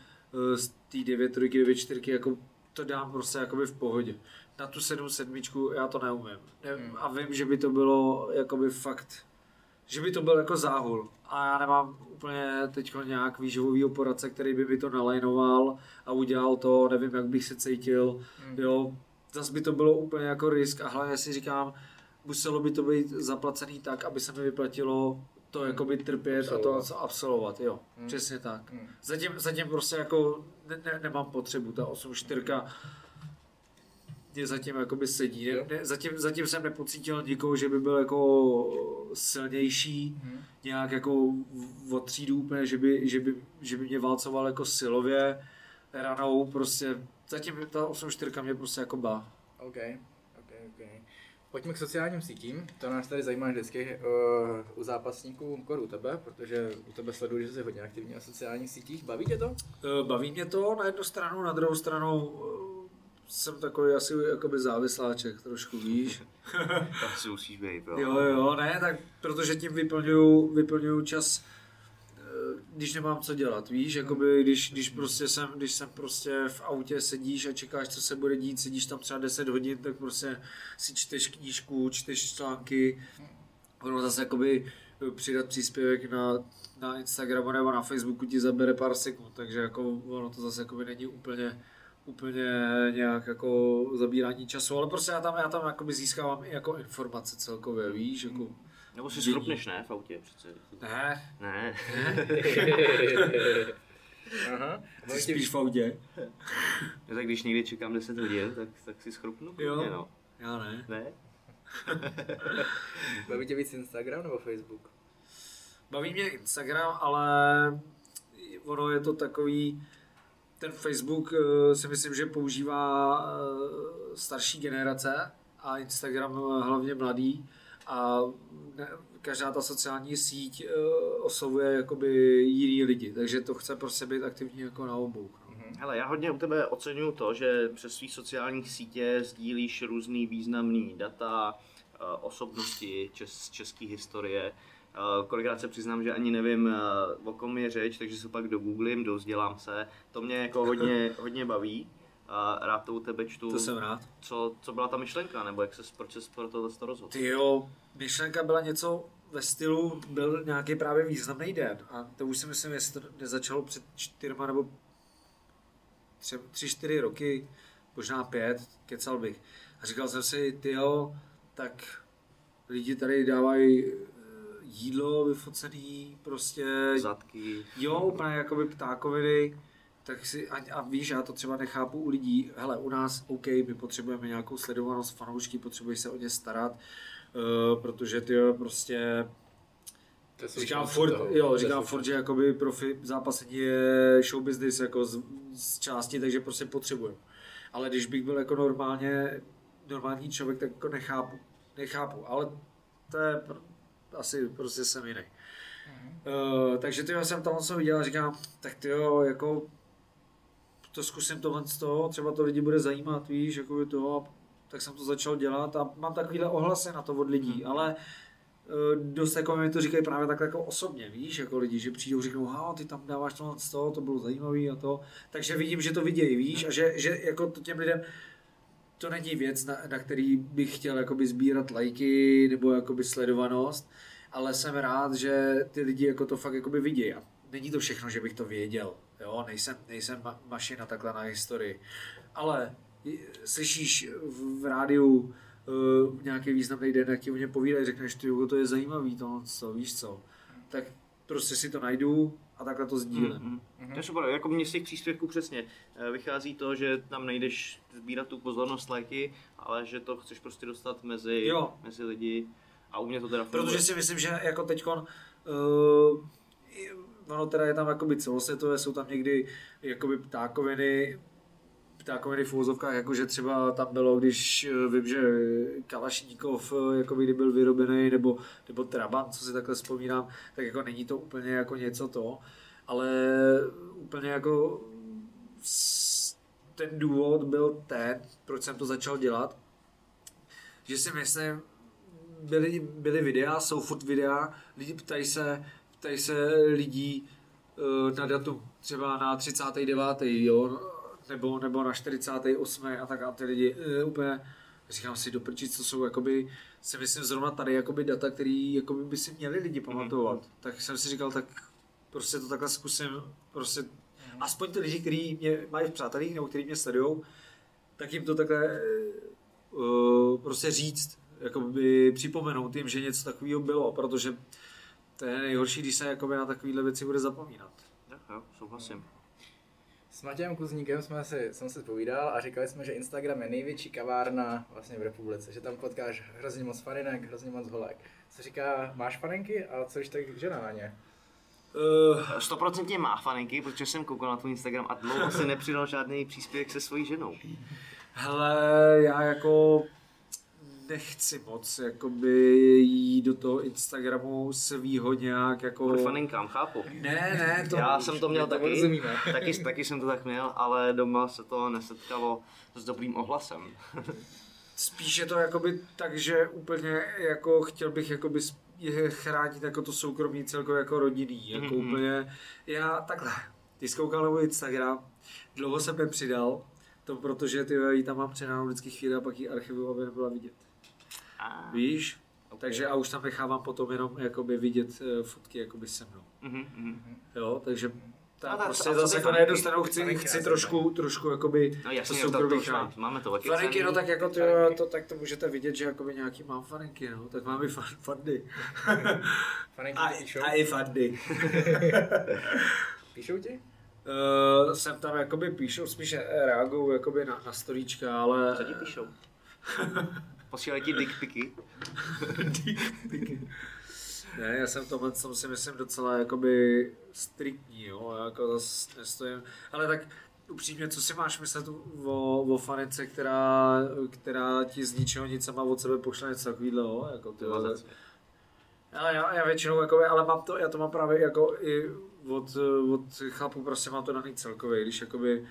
eh, z té 9 trojky, 9 čtyřky, jako to dám prostě jakoby v pohodě. Na tu 7 sedmičku já to neumím. Ne, Hmm. A vím, že by to bylo jakoby fakt, že by to byl jako záhul. A já nemám úplně teď nějak výživový poradce, který by mi to nalajnoval a udělal to, nevím, jak bych se cítil. Hmm. Jo, zase by to bylo úplně jako risk a hlavně si říkám, muselo by to být zaplacený tak, aby se mi vyplatilo to jakoby trpět a to Absolvovat. absolvovat, jo, přesně tak. Zatím, zatím prostě jako ne, ne, nemám potřebu, ta 8.4 mě zatím jakoby sedí. Ne, ne, zatím, zatím jsem nepocítil nikoho, že by byl jako silnější, nějak jako v- od třídu úplně, že by, že by, že by mě válcoval jako silově, ranou, prostě zatím ta 8.4 mě prostě jako bá. OK, OK, OK. Pojďme k sociálním sítím. To nás tady zajímá vždycky uh, u zápasníků, kor u tebe, protože u tebe sleduju, že jsi hodně aktivní na sociálních sítích. Baví tě to? Eh, Baví mě to na jednu stranu, na druhou stranu eh, jsem takový asi jakoby závisláček trošku, víš. To si musíš být, jo. Jo, jo, ne, tak protože tím vyplňuju, vyplňuju čas, eh, když nemám co dělat, víš, jakoby když, když prostě jsem, když jsem prostě v autě sedíš a čekáš, co se bude dít, sedíš tam třeba 10 hodin, tak prostě si čteš knížku, čteš články, ono zase jakoby eh, přidat příspěvek na, na Instagramu nebo na Facebooku ti zabere pár sekund, takže jako ono to zase jakoby není úplně úplně nějak jako zabírání času, ale prostě já tam, já tam jakoby získávám i jako informace celkově, víš, jako... Nebo si schrupneš, ne, v autě přece. Ne, Ne. Aha. ty spíš v autě? Já tak když někdy čekám 10 hodin, tak, tak si schrupnu. Jo. klidně, No. Já ne. Ne? Baví tě víc Instagram nebo Facebook? Baví mě Instagram, ale ono je to takový, ten Facebook eh, si myslím, že používá eh, starší generace a Instagram eh, hlavně mladý a ne, každá ta sociální síť eh, oslovuje jakoby jiný lidi, takže to chce prostě být aktivní jako na obou. No. Hele, já hodně u tebe oceňuju to, že přes svých sociálních sítě sdílíš různý významný data, eh, osobnosti čes, české historie. Eh, Kolikrát se přiznám, že ani nevím, o kom je řeč, takže se pak dogooglím, dozdělám se. To mě jako hodně, hodně baví. A rád to u tebe čtu. To jsem rád. Co, co byla ta myšlenka, nebo jak se proč se pro tohle to rozhodl? Ty jo, myšlenka byla něco ve stylu, byl nějaký právě významný den a to už si myslím, jestli to nezačalo před čtyřma nebo tři, tři, čtyři roky, možná pět, kecal bych. A říkal jsem si, ty jo, tak lidi tady dávají eh, jídlo vyfocený, prostě Zadky. Jo, úplně jakoby ptákoviny, tak si, a, a víš, já to třeba nechápu u lidí, hele, u nás, OK, my potřebujeme nějakou sledovanost, fanoušky, potřebují se o ně starat, uh, protože ty jo, prostě, říkám furt, toho. Jo, říkám furt, že jakoby profi zápasení je show business jako z, z části, takže prostě potřebujeme. Ale když bych byl jako normálně, normální člověk, tak jako nechápu, nechápu, ale to je pr- asi prostě jsem jiný. Uh, takže ty jsem tam co viděl a říkám, tak ty jo, jako to zkusím tohle z toho, třeba to lidi bude zajímat, víš, jako to, a tak jsem to začal dělat a mám takovýhle ohlasy na to od lidí, ale uh, dost jako mi to říkají právě tak jako osobně, víš, jako lidi, že přijdou, řeknou, ha, ty tam dáváš tohle z toho, to bylo zajímavý a to, takže vidím, že to vidějí, víš, a že, že jako to těm lidem, to není věc, na, na který bych chtěl jakoby sbírat lajky nebo jakoby sledovanost, ale jsem rád, že ty lidi jako to fakt jakoby vidějí. A není to všechno, že bych to věděl. Jo, nejsem, nejsem ma- mašina takhle na historii. Ale slyšíš v, v rádiu uh, nějaký významný den, jak ti o něm povídají, řekneš, ty to je zajímavý, to, co, víš co. Tak prostě si to najdu a takhle to sdílím. Mm, mm. To je super, jako mě z těch příspěvků přesně eh, vychází to, že tam nejdeš sbírat tu pozornost lajky, ale že to chceš prostě dostat mezi, Jo. mezi lidi a u mě to teda funguje. Protože si myslím, že jako teďkon, uh, ono teda je tam jakoby celosvětové, jsou tam někdy jakoby ptákoviny, ptákoviny v úvozovkách, jakože třeba tam bylo, když eh, vím, že Kalašníkov, jakoby kdy byl vyrobený, nebo, nebo Trabant, co si takhle vzpomínám, tak jako není to úplně jako něco to, ale úplně jako ten důvod byl ten, proč jsem to začal dělat, že si myslím, byly, byly videa, jsou furt videa, lidi ptají se, ptají se lidí uh, na datum, třeba na 39. Jo, nebo, nebo na 48. a tak a ty lidi uh, úplně říkám si do prčic, co jsou jakoby, si myslím zrovna tady jakoby data, který jakoby by si měli lidi pamatovat. Mm-hmm. Tak jsem si říkal, tak prostě to takhle zkusím, prostě aspoň ty lidi, kteří mě mají v přátelích nebo kteří mě sledují, tak jim to takhle uh, prostě říct, jakoby připomenout jim, že něco takového bylo, protože to je nejhorší, když se jakoby na takovéhle věci bude zapomínat. Jo, jo, souhlasím. S Matějem Kuzníkem jsme si, jsem si povídal a říkali jsme, že Instagram je největší kavárna vlastně v republice, že tam potkáš hrozně moc farinek, hrozně moc holek. Co říká, máš farinky a co když tak žena na ně? Uh, Stoprocentně má faninky, protože jsem koukal na tvůj Instagram a dlouho si nepřidal žádný příspěvek se svojí ženou. hele, já jako nechci moc jakoby jít do toho Instagramu svýho nějak jako... Kvůli faninkám, chápu. Ne, ne, to... Já jsem to měl to taky, rozumíme. taky, taky jsem to tak měl, ale doma se to nesetkalo s dobrým ohlasem. Spíš je to jakoby tak, že úplně jako chtěl bych jakoby je chránit jako to soukromí celkově jako rodinný, jako Mhm. úplně, já takhle, ty jsi koukal na můj Instagram, dlouho jsem nepřidal, to protože ty tam mám přidanou vždycky chvíli a pak ji archivuju, aby nebyla vidět. A, Víš? ok. Takže a už tam nechávám potom jenom jakoby vidět eh, fotky jakoby se mnou. Mhm, mhm. Jo, takže ta, No prostě a co zase ty jako na jednu stranu chci, chci trošku, trošku jakoby No jasně, to to, to, má, máme to taky Faninky, no tak jako ty, Faninky. to, tak to můžete vidět, že jakoby nějaký mám faninky, no, tak mám i fan, fandy. Faninky A, píšou? a i fandy. Píšou ti? Uh, jsem tam jakoby píšou, spíš reagují jakoby na, na storíčka, ale... Co ti píšou? Posílají ti dick piky. Ne, já jsem tomhle tom si myslím docela jakoby striktní, jo, já jako zase nestojím. Ale tak upřímně, co si máš myslet o, o fanice, která, která ti z ničeho nic sama od sebe pošle něco takového, jako ty. Ale já, já většinou, jakoby, ale mám to, já to mám právě jako i od, od chlapů, prostě mám to daný celkově, když jakoby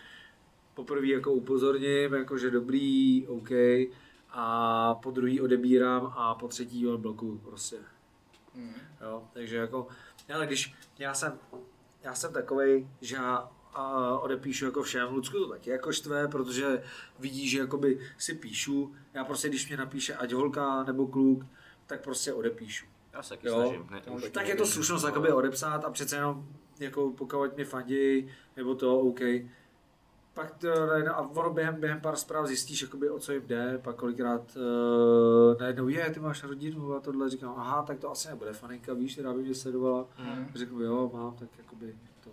poprvé jako upozorním, jako že dobrý, OK, a po druhý odebírám a po třetí ho blokuju prostě. Hmm. Jo, takže jako, ale když já jsem, já jsem takovej, že já a odepíšu jako všem, Lucku to taky jako štve, protože vidí, že jakoby si píšu, já prostě když mě napíše ať holka nebo kluk, tak prostě odepíšu. Já se taky Jo, snažím. Ne, Tak je to slušnost jakoby odepsat a přece jenom jako pokud mě fandí, nebo to OK. Pak to, najednou- a ono během, během pár zpráv zjistíš, jakoby, o co jim jde, pak kolikrát uh, najednou je, ty máš rodinu a tohle, říkám, aha, tak to asi nebude faninka, víš, která by mě sledovala. Hmm. Řeknu, jo, mám, tak jakoby to.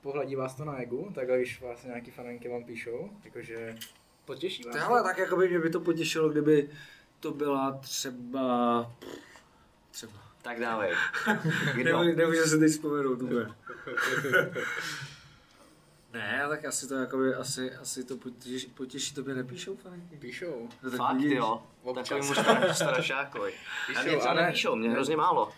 Pohladí vás to na egu, takhle když vás nějaký faninky vám píšou, jakože potěší vás Hele, tak jakoby mě by to potěšilo, kdyby to byla třeba, třeba. Tak dávej. Nemůžu, se teď vzpomenout. ne, tak asi to jakoby, asi, asi to potěší, potěší tobě nepíšou faninky. Píšou. No, tak Fakt vidíš. jo. Takovýmu star- strašákovi. A Píšou, mě třeba ale- nepíšou, mě hrozně málo.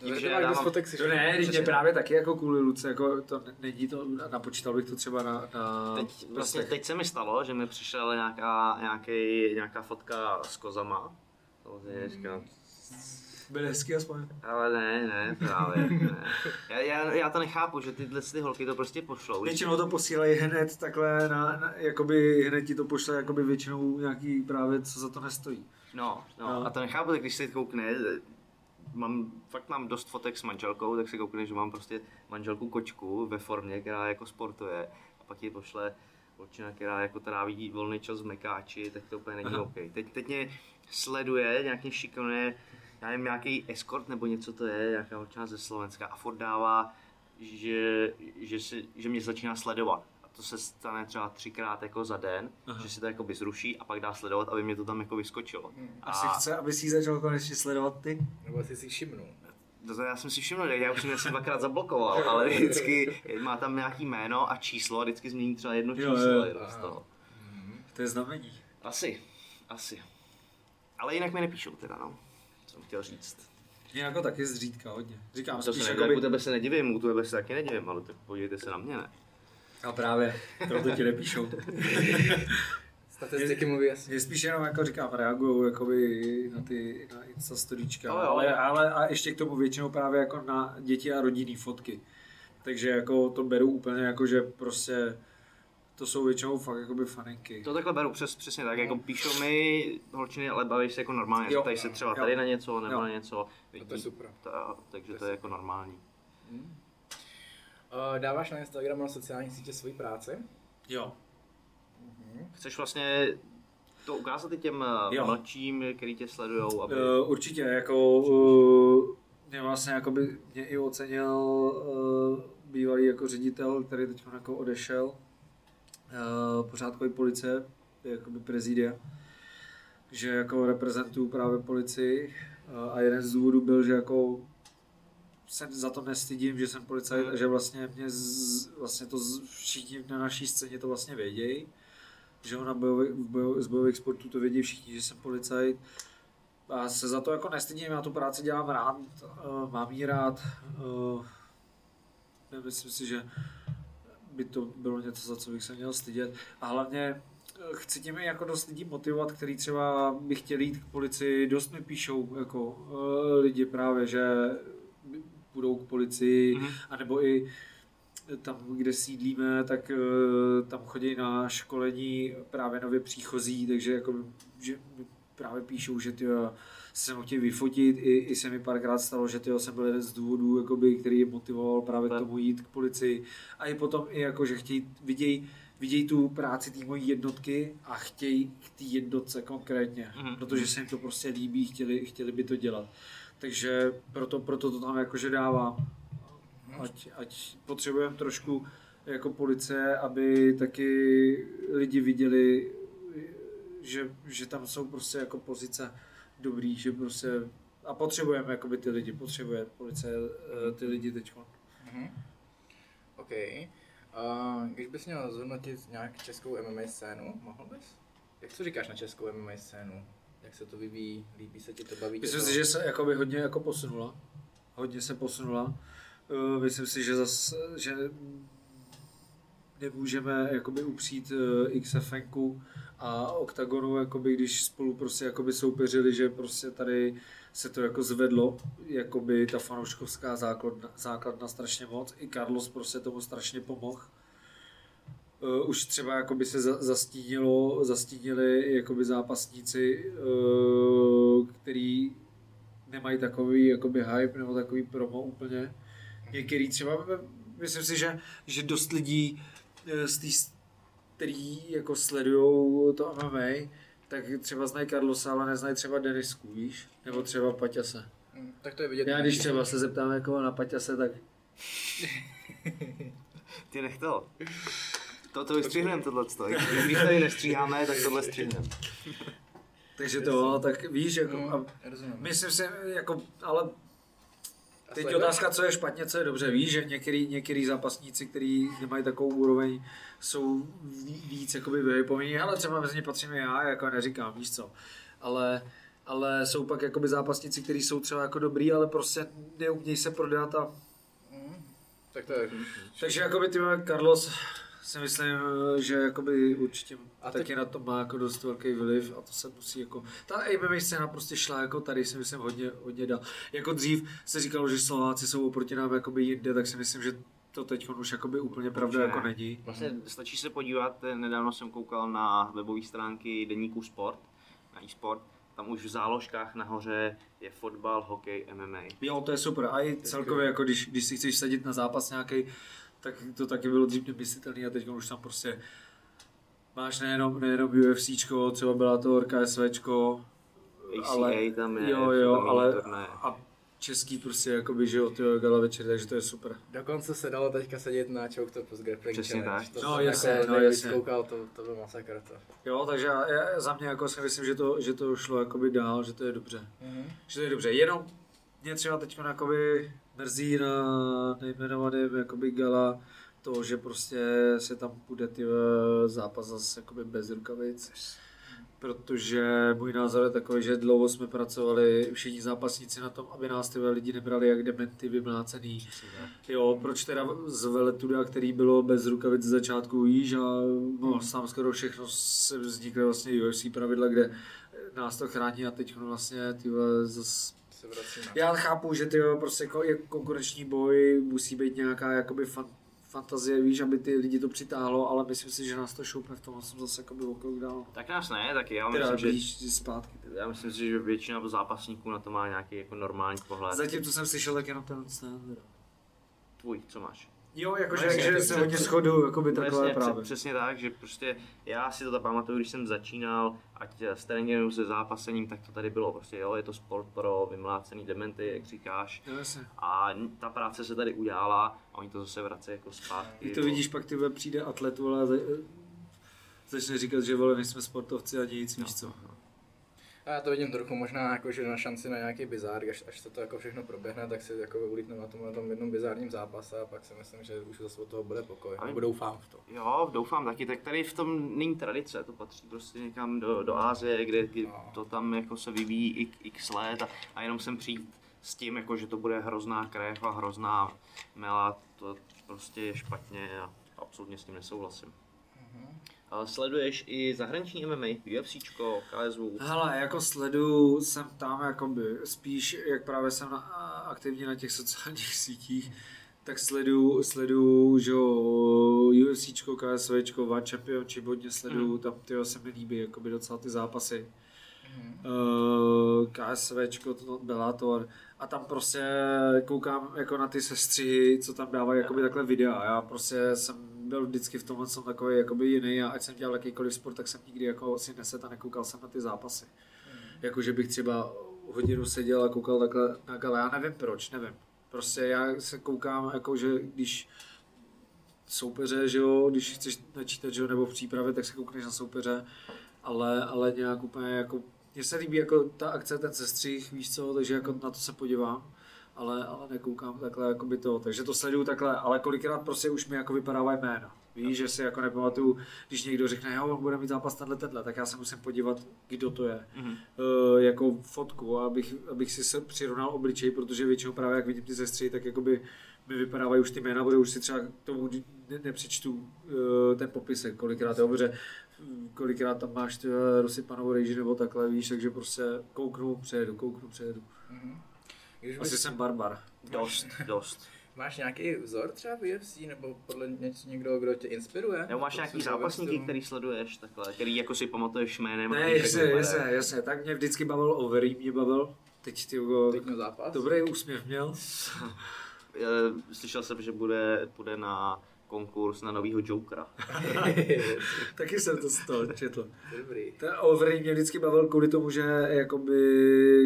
Tím, To že dávám- fotek si To ne, když mě právě taky jako kvůli Luce, jako to ne- není to, napočítal bych to třeba na, na Teď, vlastně, teď se mi stalo, že mi přišla nějaká, nějaký, nějaká fotka s kozama. Samozřejmě říkám, Byly hezký aspoň. ale ne, ne, právě, ne. Já, já, já to nechápu, že tyhle ty holky to prostě pošlou. Většinou to posílají hned takhle, na, na, jakoby hned ti to pošle jakoby většinou nějaký právě, co za to nestojí. No, no, No. a to nechápu, tak když se koukne, mám, fakt mám dost fotek s manželkou, tak se koukne, že mám prostě manželku kočku ve formě, která jako sportuje a pak ji pošle holčina, která jako tráví volný čas v mekáči, tak to úplně není Aha. OK. Teď, teď mě sleduje, nějaký šikanuje, já nevím, nějaký escort nebo něco to je, nějaká holčina ze Slovenska a furt dává, že, že, si, že mě začíná sledovat. A to se stane třeba třikrát jako za den, Aha. že si to jako zruší a pak dá sledovat, aby mě to tam jako vyskočilo. Asi A- chce, aby si ji začal konečně sledovat ty. Nebo si si všimnul. To já jsem si všiml, já už jsem asi dvakrát zablokoval, ale vždycky má tam nějaký jméno a číslo a vždycky změní třeba jedno Jo, číslo. jo. jenom z toho. To je znamení. Asi, asi. Ale jinak mi nepíšou teda, no. Jsem chtěl říct. Mě jako taky zřídka hodně. Říkám, To spíš se jakoby... u tebe se nedivím, u tebe se taky nedivím, ale tak podívejte se na mě, ne? A právě, proto ti nepíšou. Statistiky mluví jasně. Je spíš jenom, jako říkám, reagují jakoby na ty na Insta storíčka, Jo, jo. ale, ale a ještě k tomu většinou právě jako na děti a rodinný fotky. Takže jako to beru úplně jako, že prostě to jsou většinou fakt jakoby faninky. To takhle beru přes, přesně tak, jako píšou mi holčiny, ale baví se jako normálně. Jo. Ptají se třeba Jo. tady na něco, nebo Jo. na něco. to je super. Ta, takže to je jako normální. Uh, dáváš na Instagram a na sociální sítě svoji práci? Jo. Chceš vlastně to ukázat i těm Jo. jo. mladším, který tě sledujou, aby... Uh, určitě, jako uh, mě vlastně jakoby, mě i ocenil uh, bývalý jako ředitel, který teď jako odešel, pořádkový policie, jakoby prezidia, že jako reprezentuju právě policii a jeden z důvodů byl, že jako se za to nestydím, že jsem policajt a že vlastně mě z, vlastně to z, všichni na naší scéně to vlastně vědějí, že ona bojový, v bojo, z bojových sportů to vědí všichni, že jsem policajt a se za to jako nestydím, já tu práci dělám rád, mám ji rád, nemyslím si, že by to bylo něco, za co bych se měl stydět a hlavně eh, chci tím jako dost lidí motivovat, který třeba by chtěli jít k policii, dost mi píšou jako uh, lidi právě, že půjdou k policii, Mhm. anebo i tam, kde sídlíme, tak eh, tam chodí na školení právě nově příchozí, takže jako, že právě píšou, že ty se chtějí vyfotit, I, i se mi párkrát stalo, že tyjo, jsem byl jeden z důvodů, jakoby, který je motivoval právě k Tak. tomu jít k policii. A i potom i jako, že chtějí, vidějí, vidějí tu práci té mojí jednotky a chtějí k té jednotce konkrétně, Mhm. protože se jim to prostě líbí, chtěli, chtěli by to dělat. Takže proto, proto to tam jakože dávám. Ať, ať potřebujeme trošku jako policie, aby taky lidi viděli, že, že tam jsou prostě jako pozice dobrý, že prostě a potřebujeme jakoby ty lidi, potřebuje policie eh, ty lidi teď. Mhm. OK. Uh, když bys měl zhodnotit nějak českou MMA scénu, mohl bys? Jak co říkáš na českou MMA scénu? Jak se to vyvíjí? Líbí se ti to, baví Myslím to? si, že se jakoby hodně jako posunula. Hodně se posunula. Eh, Myslím si, že zas, že nemůžeme jakoby upřít eh, XFNku a Octagonu, jakoby, když spolu prostě jakoby soupeřili, že prostě tady se to jako zvedlo, jakoby ta fanouškovská základna, základna strašně moc. I Carlos prostě tomu strašně pomohl. Uh, už třeba jakoby se za- zastínilo, zastínili jakoby zápasníci, uh, který nemají takový jakoby hype nebo takový promo úplně. Některý třeba, myslím si, že, že dost lidí z té, který jako sledujou to MMA, tak třeba znají Carlosa, ale neznají třeba Denisku, víš? Nebo třeba Paťase. Hm, Tak to je vidět. Já když třeba se zeptám jako na Paťase, tak Ty nech to. To, to vystřihneme tohleto. Když tady nestříháme, tak tohle stříhneme. takže to, tak víš, jako, a Hm, rozumím. myslím si, jako, ale A Teď sleduješ? otázka, co je špatně, co je dobře. Víš, že některý, některý zápasníci, kteří nemají takovou úroveň, jsou ví- víc jakoby vyhypovaní, ale třeba mezi ně patřím i já, jako neříkám, víš co. Ale, ale jsou pak jakoby zápasníci, kteří jsou třeba jako dobrý, ale prostě neumějí se prodat a Tak to je... takže jakoby ty Carlos si myslím, že jakoby určitě A a teď- taky na to má jako dost velký vliv a to se musí jako, ta MMA scéna prostě šla jako tady si myslím hodně, hodně dál. Jako dřív se říkalo, že Slováci jsou oproti nám jakoby jinde, tak si myslím, že to teď už jakoby úplně pravda Určitě jako ne. není. Vlastně stačí se podívat, eh, nedávno jsem koukal na webové stránky Deníku Sport, na e-sport, tam už v záložkách nahoře je fotbal, hokej, MMA. Jo, to je super. A i celkově, jako když, když si chceš sadit na zápas nějaký, tak to taky bylo dřív nemyslitelný a teď už tam prostě máš nejenom, nejenom UFCčko, třeba byla to KSVčko, ACA tam je, jo, jo, tam ale a český prostě jakoby, že jo, gala večer, takže to je super. Dokonce se dalo teďka sedět na Choke to Plus Grappling Přesně Challenge. tak. To No, jsem jasně, jako no, nejvíc jasně. koukal, to, to byl masakr to. Jo, takže já, já, za mě jako si myslím, že to, že to šlo jakoby dál, že to je dobře. Mhm. Že to je dobře, jenom mě třeba teď jakoby mrzí na nejmenovaném jakoby gala to, že prostě se tam půjde ty zápas zase jakoby bez rukavic. Protože můj názor je takový, že dlouho jsme pracovali všichni zápasníci na tom, aby nás ty lidi nebrali jak dementy vymlácený. Jo, proč teda z Veletuda, který bylo bez rukavic z začátku, víš, a no, sám skoro všechno se vznikly vlastně UFC pravidla, kde nás to chrání a teď vlastně ty zase Se vracíme. já chápu, že ty prostě ko- je konkurenční boj, musí být nějaká jakoby fan, fantazie, víš, aby ty lidi to přitáhlo, ale myslím si, že nás to šoupne v tom, jsem zase jakoby o krok dál. Tak nás ne, tak já Teda myslím, že, zpátky. Teda. já myslím si, že většina zápasníků na to má nějaký jako normální pohled. Zatím, co jsem slyšel, tak jenom ten snad. Tvůj, co máš? Jo, jakože že ty se hodně shodu, jakoby takhle Přesně, právě. pře- přesně tak, že prostě já si to tak pamatuju, když jsem začínal, ať s tréninkem se zápasením, tak to tady bylo prostě, jo, je to sport pro vymlácený dementy, jak říkáš. Jasně. A ta práce se tady udělala a oni to zase vrací jako zpátky. Ty to vidíš, pak ty přijde atlet, vole, a za- začne říkat, že vole, my jsme sportovci a nic, víš co. A já to vidím trochu možná jako, že na šanci na nějaký bizár, až, až se to jako všechno proběhne, tak si jako ulítnu na tom, na tom jednom bizárním zápase a pak si myslím, že už zase od toho bude pokoj. Ale- Nebo doufám v to. Jo, doufám taky, tak tady v tom není tradice, to patří prostě někam do, do Ázie, kde No. to tam jako se vyvíjí x, x let a, a jenom jsem přijít s tím, jako, že to bude hrozná krev a hrozná mela, to prostě je špatně a absolutně s tím nesouhlasím. Ale sleduješ i zahraniční MMA, UFCčko, KSV, Hele, jako sledu jsem tam jakoby, spíš jak právě jsem na, aktivně na těch sociálních sítích, tak sledu, sledu, že jo, UFCčko, KSVčko, One Championship hodně sledu, Mhm. tam tyjo se mi líbí jakoby docela ty zápasy. Mhm. Uh, KSVčko, to Bellator a tam prostě koukám jako na ty sestřihy, co tam dávají jakoby takhle videa. Já prostě jsem byl vždycky v tomhle jsem takový jakoby jiný a ať jsem dělal jakýkoliv sport, tak jsem nikdy jako si neset a nekoukal jsem na ty zápasy. Jako, že bych třeba hodinu seděl a koukal takhle na gale. Já nevím proč, nevím. Prostě já se koukám, jako, že když soupeře, že jo, když chceš načítat, že jo, nebo v přípravě, tak se koukneš na soupeře, ale, ale nějak úplně jako, mně se líbí jako ta akce, ten sestřih, víš co, takže jako na to se podívám, ale, ale nekoukám takhle jako by to, takže to sleduju takhle, ale kolikrát prostě už mi jako vypadávají jména. Víš, že si jako nepamatuju, když někdo řekne, jo, on bude mít zápas tenhle, tenhle, tak já se musím podívat, kdo to je. Mhm. Uh, jako fotku, abych, abych si se přirovnal obličej, protože většinou právě jak vidím ty sestry, tak jakoby mi vypadávají už ty jména, bude už si třeba k tomu ne, nepřečtu uh, ten popisek, kolikrát, jo, protože kolikrát tam máš eh, rozsypanou rejži nebo takhle, víš, takže prostě kouknu, přejedu, kouknu, přejedu. Když Asi bys, jsem barbar. dost, dost. máš nějaký vzor třeba v UFC, nebo podle něč, někdo, kdo tě inspiruje? Nebo máš nějaký zápasníky, který sleduješ takhle, který jako si pamatuješ jménem? Ne, jasně, jasně, jasně, tak mě vždycky bavil Overy, mě bavil, teď ty Teď měl zápas? dobrý úsměv měl. Eh, Slyšel jsem, že bude, bude na konkurs na novýho Jokera. Taky jsem to z toho četl. Dobrý. Ten Overeem mě vždycky bavil kvůli tomu, že jakoby,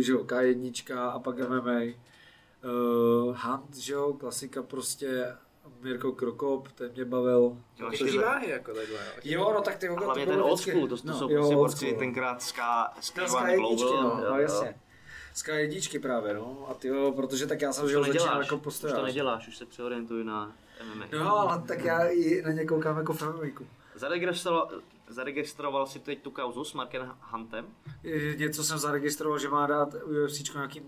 že jo, K1 a pak MMA. Uh, Hunt, že jo, klasika prostě, Mirko Krokop, ten mě bavil. Jo, za- váhy jako takhle. Jo, no tak ty vole, hlavně to ten old school, to, to no, jsou jo, prostě borci tenkrát Ska No, One Sky Global. jedničky, no, jo, no jasně. Sky jedničky právě, no. A ty jo, protože tak já jsem Už to jo, začínal neděláš, jako už to postojář. neděláš, už se přeorientuj na MMA. No, ale tak já i na ně koukám jako MMA. Zaregistroval, zaregistroval si teď tu kauzu s Markem Huntem? Něco jsem zaregistroval, že má dát UFC nějaký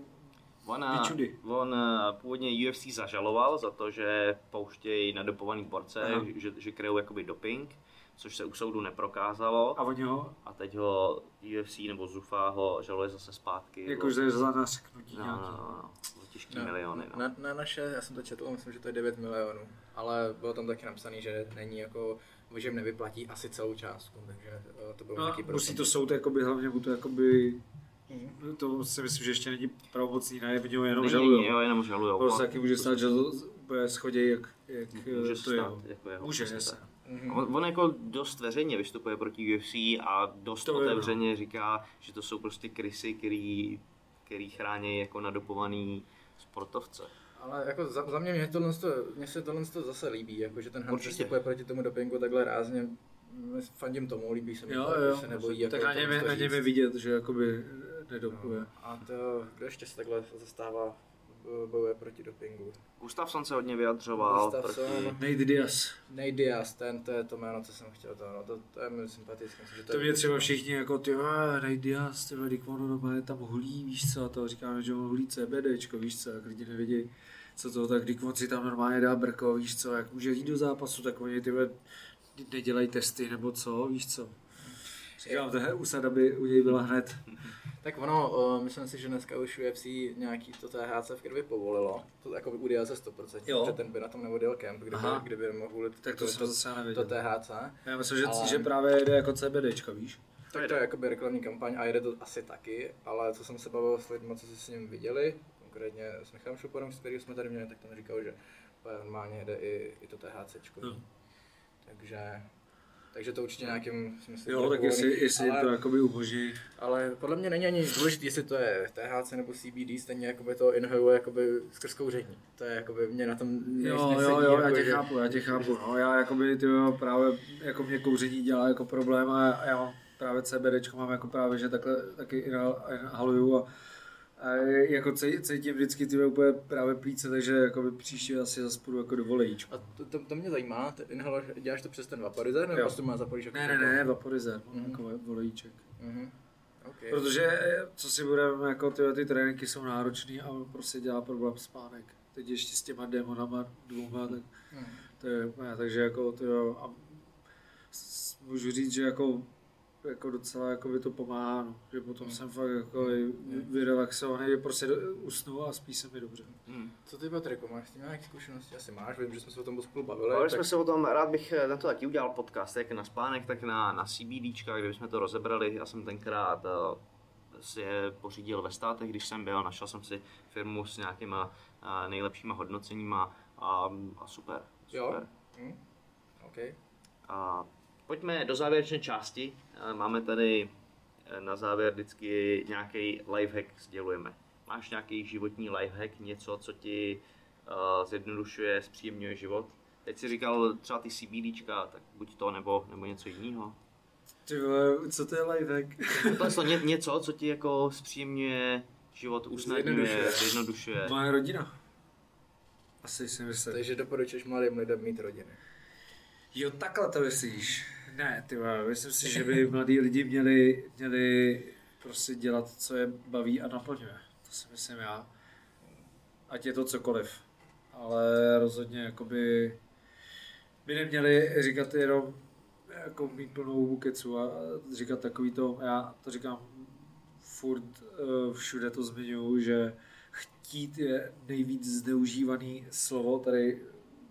On, Vyčudy. on eh, původně UFC zažaloval za to, že pouštějí nadopovaný borce, Aha. že, že kryjou jakoby doping, což se u soudu neprokázalo. a oni ho, A teď ho UFC nebo Zufa ho žaluje zase zpátky. jakože za naseknutí no, nějaký. no, no, no, za těžký No, miliony. No. Na, na, naše, já jsem to četl, myslím, že to je 9 milionů, ale bylo tam taky napsané, že není jako, že jim nevyplatí asi celou částku, takže eh, to bylo No, nějaký musí to soud jakoby, hlavně mu to jakoby, to si myslím, že ještě není pravomocný, ne, oni ho jenom Není, žalujou. Jo, jenom žalujou. Prostě taky může stát, že to úplně schodí, jak, jak Může to stát, je. jako jeho, Může, jasně. Mhm. On, on jako dost veřejně vystupuje proti UFC a dost To je, no. otevřeně říká, že to jsou prostě krysy, který, který chrání jako nadopovaný sportovce. Ale jako za, za mě, mě, tohle, to, mě se tohle to zase líbí, jako že ten Hunt Určitě. přistupuje proti tomu dopingu takhle rázně. Mm, Fandím tomu, líbí se mi Jo, to, jo, že se nebojí. tak jako na něm, je- to na něm je vidět, že jakoby nedopuje. No, A to, kdo ještě se takhle zastává, eh, bojuje proti dopingu? Gustafsson se hodně vyjadřoval Gustafsson. proti... Nate Diaz. Nate Diaz, ten, to je to jméno, co jsem chtěl, to, no, to, to je mi sympatické. Myslím, že To je- mě třeba všichni jako ty, "Ah, Nate Diaz, ty vole, ono normálně tam hulí, víš co, a to říkáme, že on hulí CBDčko, víš co, jak lidi nevědí, co to, tak když on si tam normálně dá brko, víš co, jak může jít do zápasu, tak oni ty nedělají testy nebo co, víš co. Říkám, to usada by u něj byla hned. Tak ono, uh, myslím si, že dneska už UFC nějaký to THC v krvi povolilo. To jako by u Diaze 100%, Jo. že ten by na tom neodjel kemp, kdyby, Aha. kdyby mohl Tak to to, jsem zase to. THC. Já myslím, že, Ale- že právě jde jako CBDčko, víš. Tak to je jakoby reklamní kampaň a jede to asi taky, ale co jsem se bavil s lidmi, co si s ním viděli, konkrétně s Michalem Šuporem, s kterým jsme tady měli, tak ten říkal, že normálně jde i, i to THC. No. Takže, takže to určitě nějakým smyslem Jo, tak jestli, jestli ale, to jakoby umožní. ale podle mě není ani důležité, jestli to je THC nebo CBD, stejně jakoby to inhaluje jakoby skrz kouření. To je jakoby mě na tom Jo, jo, jo, já jako, tě že- chápu, já tě chápu. No, já jakoby, ty právě jako mě kouření dělá jako problém a já, já mám právě CBDčko mám jako právě, že takhle taky inhal- inhaluju a, a jako cí- cítím vždycky ty úplně právě plíce, takže jakoby příště asi zase půjdu jako do volejíčku. A to, to, to, mě zajímá, ty inhaler, děláš to přes ten vaporizer, nebo prostě má zapalíš jako Ne, ne, ne, vaporizer, mám Mhm. jako volejíček. Mhm. Okay. Protože, eh, co si budeme, jako ty, ty tréninky jsou náročné a prostě dělá problém spánek. Teď ještě s těma démonama dvouma, tak Hmm. to je úplně, takže jako to jo, a můžu říct, že jako, jako docela jako by to pomáhá, no. že potom Hmm. jsem fakt jako i vyrelaxovaný, že prostě do- usnu a spí se mi dobře. Hmm. Co ty, Patriku, máš s tím nějaké zkušenosti? Asi máš, vím, že jsme se o tom spolu bavili. Bavili tak- jsme se o tom, rád bych eh, na to taky udělal podcast, jak na spánek, tak na, na CBDčka, kde bychom to rozebrali. Já jsem tenkrát uh, si je pořídil ve státech, když jsem byl, našel jsem si firmu s nějakýma uh, nejlepšíma hodnoceníma a, a super, Jo? super. Hm? OK. A pojďme do závěrečné části. Eh, Máme tady eh, na závěr vždycky nějaký lifehack sdělujeme. Máš nějaký životní lifehack, něco, co ti uh, zjednodušuje, zpříjemňuje život? Teď si říkal třeba ty CBDčka, tak buď to nebo, nebo něco jiného. Ty vole, co to je lifehack? To je to ně, něco, co ti jako zpříjemňuje život, usnadňuje, Zjednodušuje. zjednodušuje. Moje rodina. Asi si myslím. Takže doporučuješ mladým lidem mít rodiny. Jo, takhle to myslíš. Ne, ty myslím si, že by mladí lidi měli, měli prostě dělat, co je baví a naplňuje. To si myslím já. Ať je to cokoliv. Ale rozhodně jakoby by neměli říkat jenom jako mít plnou hubu kecu a říkat takový to, já to říkám furt eh, všude to zmiňuju, že chtít je nejvíc zneužívaný slovo tady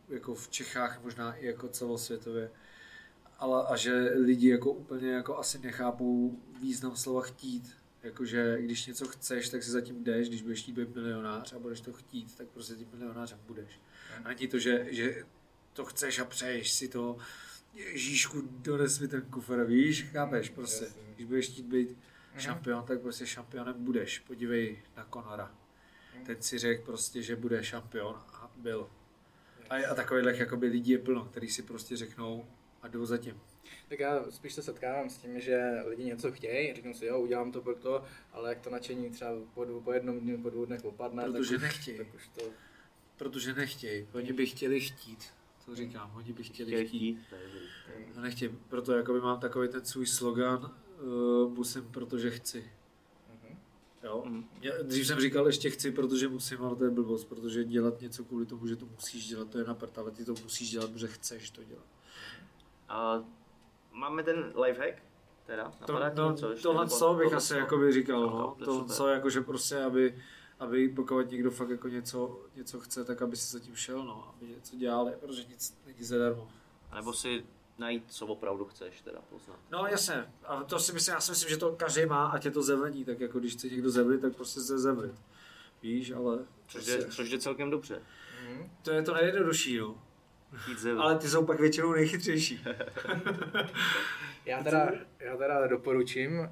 jako v Čechách, možná i jako celosvětově. Ale a že lidi jako úplně jako asi nechápou význam slova chtít. Jakože když něco chceš, tak si zatím jdeš, když budeš chtít být milionář a budeš to chtít, tak prostě tím milionářem budeš. A není to, že, že to chceš a přeješ si to, Ježíšku, dones mi ten kufr, víš, chápeš, prostě. Když budeš chtít být šampion, tak prostě šampionem budeš. Podívej na Conora. Ten si řekl prostě, že bude šampion a byl. A, a takových jakoby lidí je plno, který si prostě řeknou a jdou za tím. Tak já spíš se setkávám s tím, že lidi něco chtějí, řeknou si, jo, udělám to proto, ale jak to nadšení třeba po, dvou, po jednom dnu, po dvou dnech opadne, Protože tak, nechtějí. tak už to... Protože nechtějí. Oni by chtěli chtít. To říkám, oni by chtěli Chtěli chtít. chtít, to je dobrý. A nechtějí. Proto jakoby mám takový ten svůj slogan, uh, musím, protože chci. Mhm. Jo? Mhm. Já, dřív jsem říkal ještě chci, protože musím, ale to je blbost, protože dělat něco kvůli tomu, že to musíš dělat, to je na prd, ale ty to musíš dělat, protože chceš to dělat. A máme ten lifehack? Teda, To, to, něco ještě? tohle Nebo co bych tohle asi co? jakoby říkal, Aha, no. to je to, co jakože prostě, aby, aby pokud někdo fakt jako něco, něco chce, tak aby si zatím šel, no, aby něco dělali, protože nic není zadarmo. A nebo si najít, co opravdu chceš teda poznat. No jasně, a to si myslím, já si myslím, že to každý má, ať je to zevlení, tak jako když chce někdo zevlit, tak prostě se zevlit. Víš, ale Což jde, což jde celkem dobře. Mhm. to je to nejjednodušší, no. Ale ty jsou pak většinou nejchytřejší. Já teda, já teda doporučím uh,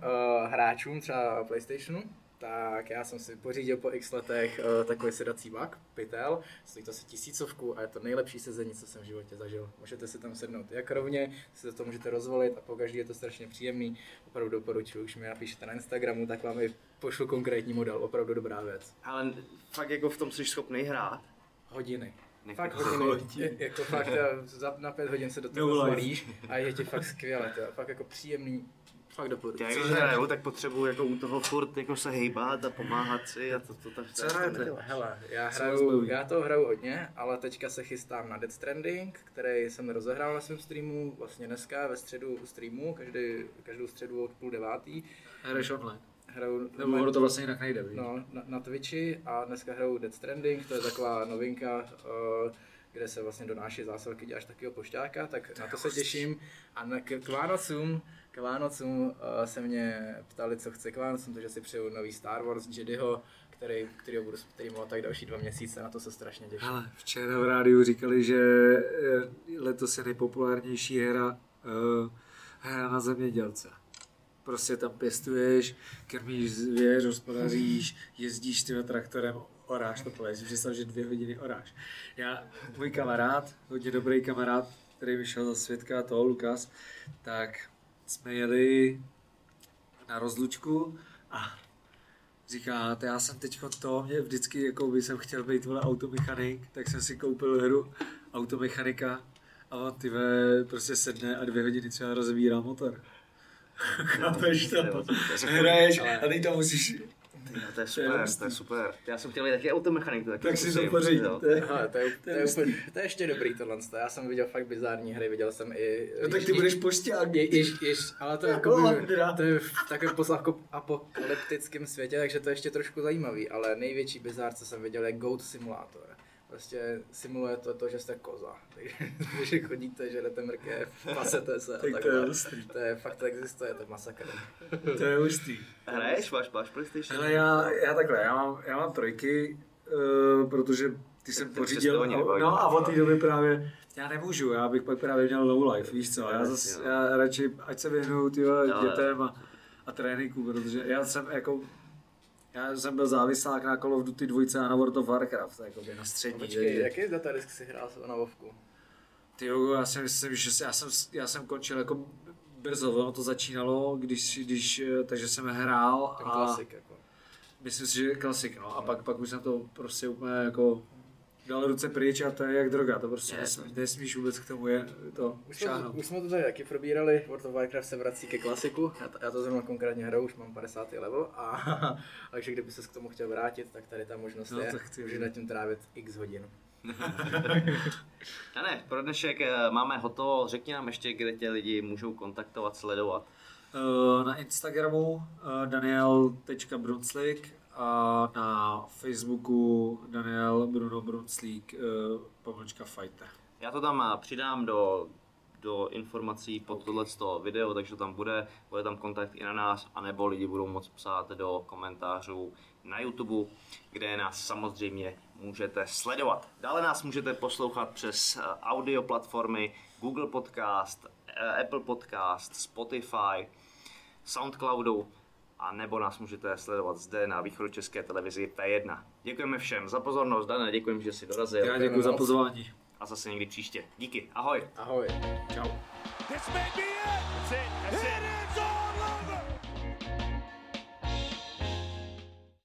hráčům třeba PlayStationu, tak já jsem si pořídil po x letech uh, takový sedací vak, pytel, stojí to asi tisícovku a je to nejlepší sezení, co jsem v životě zažil. Můžete si tam sednout jak rovně, si to můžete rozvolit a po každý je to strašně příjemný. Opravdu doporučuji, už mi napíšete na Instagramu, tak vám i pošlu konkrétní model, opravdu dobrá věc. Ale fakt jako v tom jsi schopný hrát. Hodiny. Fakt hodiny, je, jako fakt za, na pět hodin se do toho zvalíš a je ti fakt skvěle, to je fakt jako příjemný, fakt doporučuji. Já když hraju, tak potřebuju jako u toho furt jako se hejbat a pomáhat si a to, to, to, to, Co hrajete? Hele, já, hraju, já to hraju hodně, ale teďka se chystám na Dead Stranding, který jsem rozehrál na svém streamu, vlastně dneska ve středu streamu, každý, každou středu od půl devátý. Hraješ online. Hraju Nebo ono to vlastně jinak nejde, víš? no, na, na Twitchi a dneska hraju Dead Stranding, to je taková novinka, uh, kde se vlastně donáší zásilky, děláš takového pošťáka, tak na to se těším. A na, k, k Vánocům, k Vánocům uh, se mě ptali, co chce k Vánocům, takže si přeju nový Star Wars Jediho, který, který budu streamovat tak další dva měsíce, na to se strašně těším. Ale včera v rádiu říkali, že eh, letos je nejpopulárnější hra, uh, hra na zemědělce. Prostě tam pěstuješ, krmíš zvěř, hospodaříš, jezdíš tím traktorem, oráš to pole. Představ, že dvě hodiny oráš. Já, můj kamarád, hodně dobrý kamarád, který vyšel za svědka toho, Lukas, tak jsme jeli na rozlučku a říká, to já jsem teď to, mě vždycky jako by jsem chtěl být vole automechanik, tak jsem si koupil hru automechanika a on ty prostě sedne a dvě hodiny třeba rozebírá motor. Chápeš to? Hraješ a ty to musíš no, to je super, to je super. Já jsem chtěl být taky automechanik, to taky tak si to to to je, to, je, hustý. úplně, to je ještě dobrý tohle. Já jsem viděl fakt bizární hry, viděl jsem i... No tak ty budeš pošťák. Je, jež, jež, ale to je, Jako Ondra. to je v takovém postapokalyptickém světě, takže to je ještě trošku zajímavý, ale největší bizár, co jsem viděl, je Goat Simulator. Prostě simuluje to, to že jste koza. Takže že chodíte, žerete mrkev, pasete se a Tak to je hustý. To je fakt, to existuje, to je masakr. To je hustý. Hraješ, máš, máš PlayStation? Hele, já, já takhle, já mám, já mám trojky, uh, protože ty jsem pořídil, nebaví. no a od té doby právě, já nemůžu, já bych pak právě měl low life, víš co, já, Jasně, zas, no. já radši, ať se věnuju tyhle jo. dětem a, a tréninku, protože já jsem jako, já jsem byl závislák na Call of Duty 2 a na World of Warcraft, jakoby na střední. Počkej, takže- jaký datadisk si hrál na Vovku? Ty jo, já si myslím, že se- já jsem, já jsem končil jako brzo, ono to začínalo, když, když, eh, takže jsem hrál Ten a klasik jako. myslím si, že klasik, no. A pak, pak už jsem to prostě úplně jako dal ruce pryč a to je jak droga, to prostě Jasně. nesmí, nesmíš vůbec k tomu je to Už jsme, šáhnout. už jsme to tady taky probírali, World of Warcraft se vrací ke klasiku, já to, já to zrovna konkrétně hraju, už mám 50. level, a, takže kdyby se k tomu chtěl vrátit, tak tady ta možnost No, je, tak ty- může na tím trávit x hodin. A ne, pro dnešek eh, máme hotovo, řekni nám ještě, kde tě lidi můžou kontaktovat, sledovat. Eh, Na Instagramu eh, daniel.brunslik na Facebooku Daniel Bruno Brunslik eh, pomlčka fighter. Já to tam eh, přidám do, do informací pod tohleto video, takže tam bude, bude tam kontakt i na nás, anebo lidi budou moct psát do komentářů na YouTube, kde nás samozřejmě můžete sledovat. Dále nás můžete poslouchat přes eh, audio platformy Google Podcast, Apple Podcast, Spotify, Soundcloudu a nebo nás můžete sledovat zde na východu České televizi P1. Děkujeme všem za pozornost, Dane, děkujeme, že jsi dorazil Já děkuji za pozvání. a zase někdy příště. Díky, ahoj. Ahoj. Čau. This may be it. That's it. That's it.